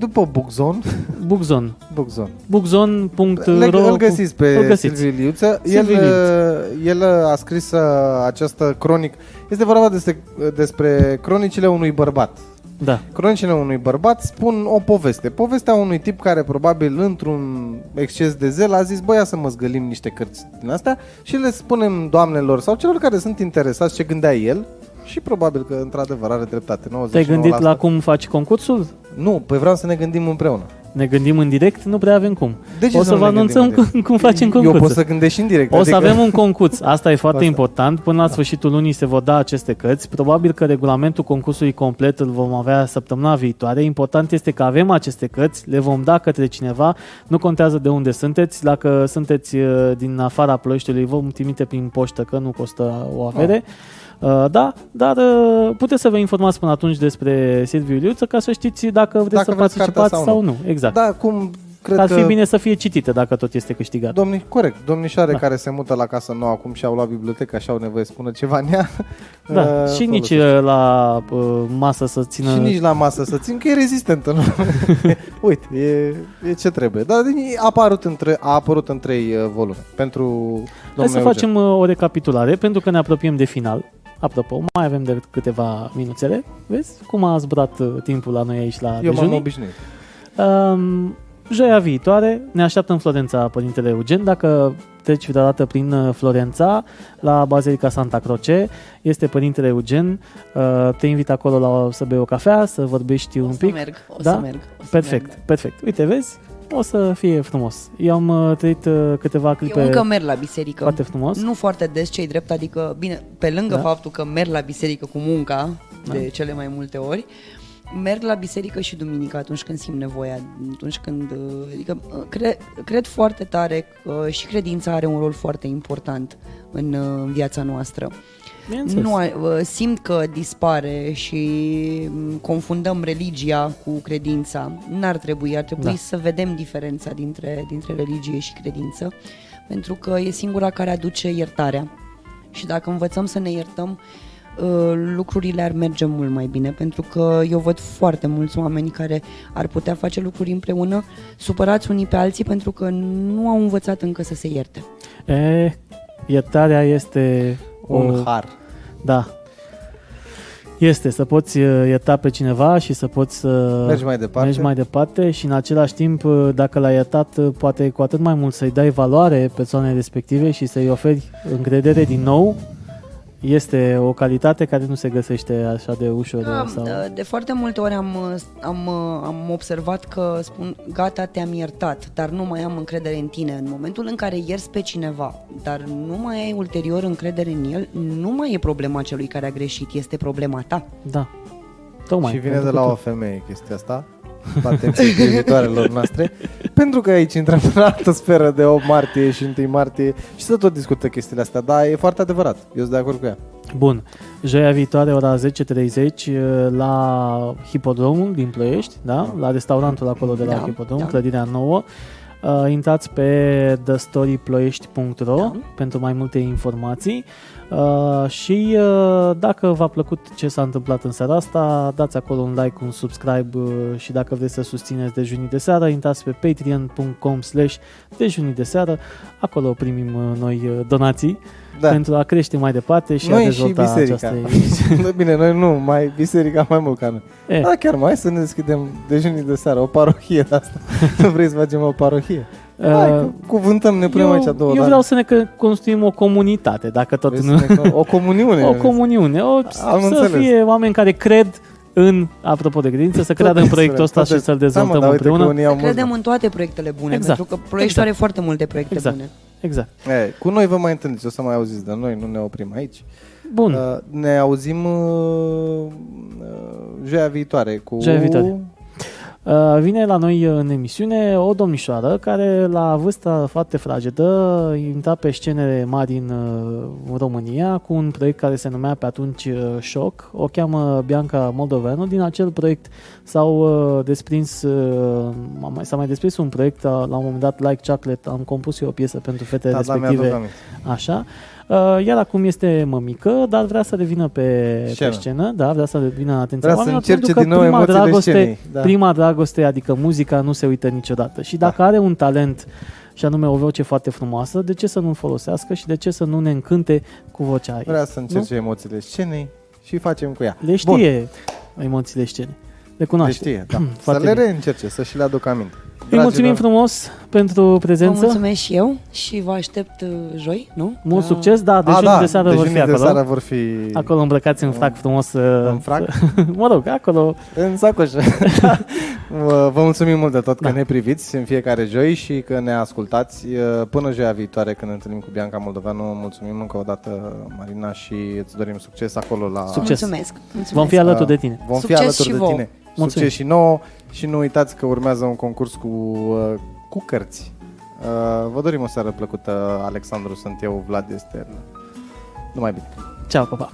După Bookzone, Bookzone. Bookzone. Bookzone.ro Le, îl găsiți pe Îl găsiți. Silviu Iliuță. El, Silviu Iliuță. uh, el a scris uh, această cronic. Este vorba despre, despre cronicile unui bărbat. Da. Cronicile unui bărbat spun o poveste. Povestea unui tip care probabil într-un exces de zel a zis, băi, ia să mă zgălim niște cărți din astea și le spunem doamnelor sau celor care sunt interesați ce gândea el și probabil că într-adevăr are dreptate. 99%. Te-ai gândit la cum faci concursul? Nu, păi vreau să ne gândim împreună. Ne gândim în direct? Nu prea avem cum. De ce o să să nu vă ne gândim anunțăm în direct? cum, cum facem Eu concursul. pot să gândesc și în direct. O să adică- avem un concurs. Asta e foarte Asta. important. Până la sfârșitul lunii se vor da aceste cărți. Probabil că regulamentul concursului complet îl vom avea săptămâna viitoare. Important este că avem aceste cărți, le vom da către cineva. Nu contează de unde sunteți. Dacă sunteți uh, din afara Ploieștiului, vom trimite prin poștă că nu costă o avere. Uh, da, dar uh, puteți să vă informați până atunci despre Silviu Iliuță ca să știți dacă vreți Dacă să vreți cartea participați sau sau nu. Exact. Da, cum cred Ar că... fi bine să fie citită dacă tot este câștigat. Domni, corect, domnișoare Da. care se mută la casă nouă acum și au luat biblioteca și au nevoie să spună ceva în ea. Da, uh, și nici folosesc. uh, la uh, masă să țină... Și nici la masă să țin, că e rezistentă. Nu? Uite, e, e ce trebuie. Dar a apărut în, tre- a apărut în trei uh, volume pentru domnul Hai să Eugen. facem uh, o recapitulare, pentru că ne apropiem de final. Apropo, mai avem de câteva minuțele. Vezi cum a zburat uh, timpul la noi aici la Eu m-am dejunii? obișnuit. Um, joia viitoare ne așteaptă în Florența Părintele Eugen. Dacă treci vreodată prin uh, Florența, la Bazilica Santa Croce, este Părintele Eugen. Uh, te invit acolo la, să bei o cafea, să vorbești O un să pic. merg, o Da? să merg. O să Perfect, merg, da. perfect. Uite, vezi? O să fie frumos. Eu am uh, trăit uh, câteva clipe Eu încă merg la biserică. foarte frumos. Nu foarte des, cei drept, adică, bine, pe lângă Da. faptul că merg la biserică cu munca, Da. de cele mai multe ori, merg la biserică și duminica atunci când simt nevoia, atunci când, uh, adică, uh, cre, cred foarte tare că și credința are un rol foarte important în uh, viața noastră. Bineînțeles. Nu, a- uh, simt că dispare și mm, confundăm religia cu credința. N-ar trebui, ar trebui Da. da. să vedem diferența dintre, dintre religie și credință, pentru că e singura care aduce iertarea. Și dacă învățăm să ne iertăm, uh, lucrurile ar merge mult mai bine, pentru că eu văd foarte mulți oameni care ar putea face lucruri împreună, supărați unii pe alții pentru că nu au învățat încă să se ierte. E, iertarea este Un o, har. Da. Este să poți uh, ierta pe cineva și să poți să Mergi mai departe. mergi mai departe și în același timp, uh, dacă l-ai iertat, uh, poate cu atât mai mult să-i dai valoare persoanei respective și să-i oferi încredere din nou. Este o calitate care nu se găsește așa de ușor. Da, sau... de- de foarte multe ori am, am, am observat că spun gata, te-am iertat, dar nu mai am încredere în tine. În momentul în care ierți pe cineva, dar nu mai ai ulterior încredere în el, nu mai e problema celui care a greșit, este problema ta. Da. Tocmai. și vine pentru de că la tu- o femeie chestia asta. Atenție privitoarelor noastre. Pentru că aici intrăm în altă sferă de 8 martie și 1 martie și să tot discută chestiile astea, dar e foarte adevărat. Eu sunt de acord cu ea. Bun. Joia viitoare, ora 10.30, uh, la Hipodromul din Ploiești, da? La restaurantul acolo de la Da, Hipodrom, da. clădirea nouă. Uh, intrați pe thestoryploiești.ro Da. pentru mai multe informații uh, și uh, dacă v-a plăcut ce s-a întâmplat în seara asta, dați acolo un like, un subscribe uh, și dacă vreți să susțineți dejunii de seară, intrați pe patreon.com slash dejunii de seară, acolo primim uh, noi uh, donații Da. pentru a crește mai departe și Noi a și dezvolta biserica. această Bine, noi nu, mai biserica mai mult ca noi. E, Da, chiar mai să ne deschidem dejunii de seară, o parohie de asta. nu vrei să facem o parohie? Hai, uh, că cuvântăm, ne punem eu, aici două eu dani. vreau să ne că- construim o comunitate, dacă tot Vrei nu... să ne- o comuniune. O comuniune, o, Am să înțeles. fie oameni care cred în, apropo de credință, să creadă în despre- proiectul ăsta tot și să-l despre- Da, mă, dezvoltăm dar uite că împreună. unii au Credem mult- în toate proiectele bune, Exact. pentru că Ploiești Exact. are foarte multe proiecte Exact. bune. Exact. E, cu noi vă mai întâlniți, o să mai auziți de noi, nu ne oprim aici. Bun. Uh, ne auzim uh, uh, joia viitoare cu... Joia viitoare. Uh, Vine la noi în emisiune o domnișoară care la vârsta foarte fragedă intra pe scenele mari în uh, România cu un proiect care se numea pe atunci uh, Shock. O cheamă Bianca Moldoveanu. Din acel proiect s-au uh, desprins, uh, am mai- s-a mai desprins un proiect uh, la un moment dat Like Chocolate. Am compus eu o piesă pentru fetele Da, da, respective. mi-aduc aminte. Așa. Uh, Iar acum este mămică, dar vrea să revină pe Scenă. pe scenă, da, vrea să revină în atenția Vrea să oamenilor, încerce pentru că din nou prima emoțiile dragoste, scenei. Da. prima dragoste, adică muzica, nu se uită niciodată. Și dacă are un talent și anume o voce foarte frumoasă, de ce să nu-l folosească și de ce să nu ne încânte cu vocea ei? Vrea să încerce emoțiile scenei și facem cu ea. Le știe emoțiile scenei. Le Le cunoaște. știe, da. să Foarte le bine. reîncerce, să și le aduc aminte. Îi mulțumim Dragilor, frumos pentru Vă prezență. mulțumesc și eu și vă aștept uh, joi, nu? Mult La- succes, da, A, dejunii da, de seară vor fi dejunii de acolo. seară vor fi Acolo îmbrăcați în frac frumos. uh, în frac, mă rog, acolo în sacoșă. Vă vă mulțumim mult de tot că Da. ne priviți în fiecare joi și că ne ascultați. Până joia viitoare când ne întâlnim cu Bianca Moldoveanu, mulțumim încă o dată, Marina, și îți dorim succes acolo la... Succes. Mulțumesc. mulțumesc. vom fi alături de tine. Vom fi Succes alături și de vouă. tine. Mulțumim. Succes și nouă și nu uitați că urmează un concurs cu, uh, cu cărți. Uh, Vă dorim o seară plăcută, Alexandru sunt eu, Vlad este el. Numai bine! Ceau, pa, pa.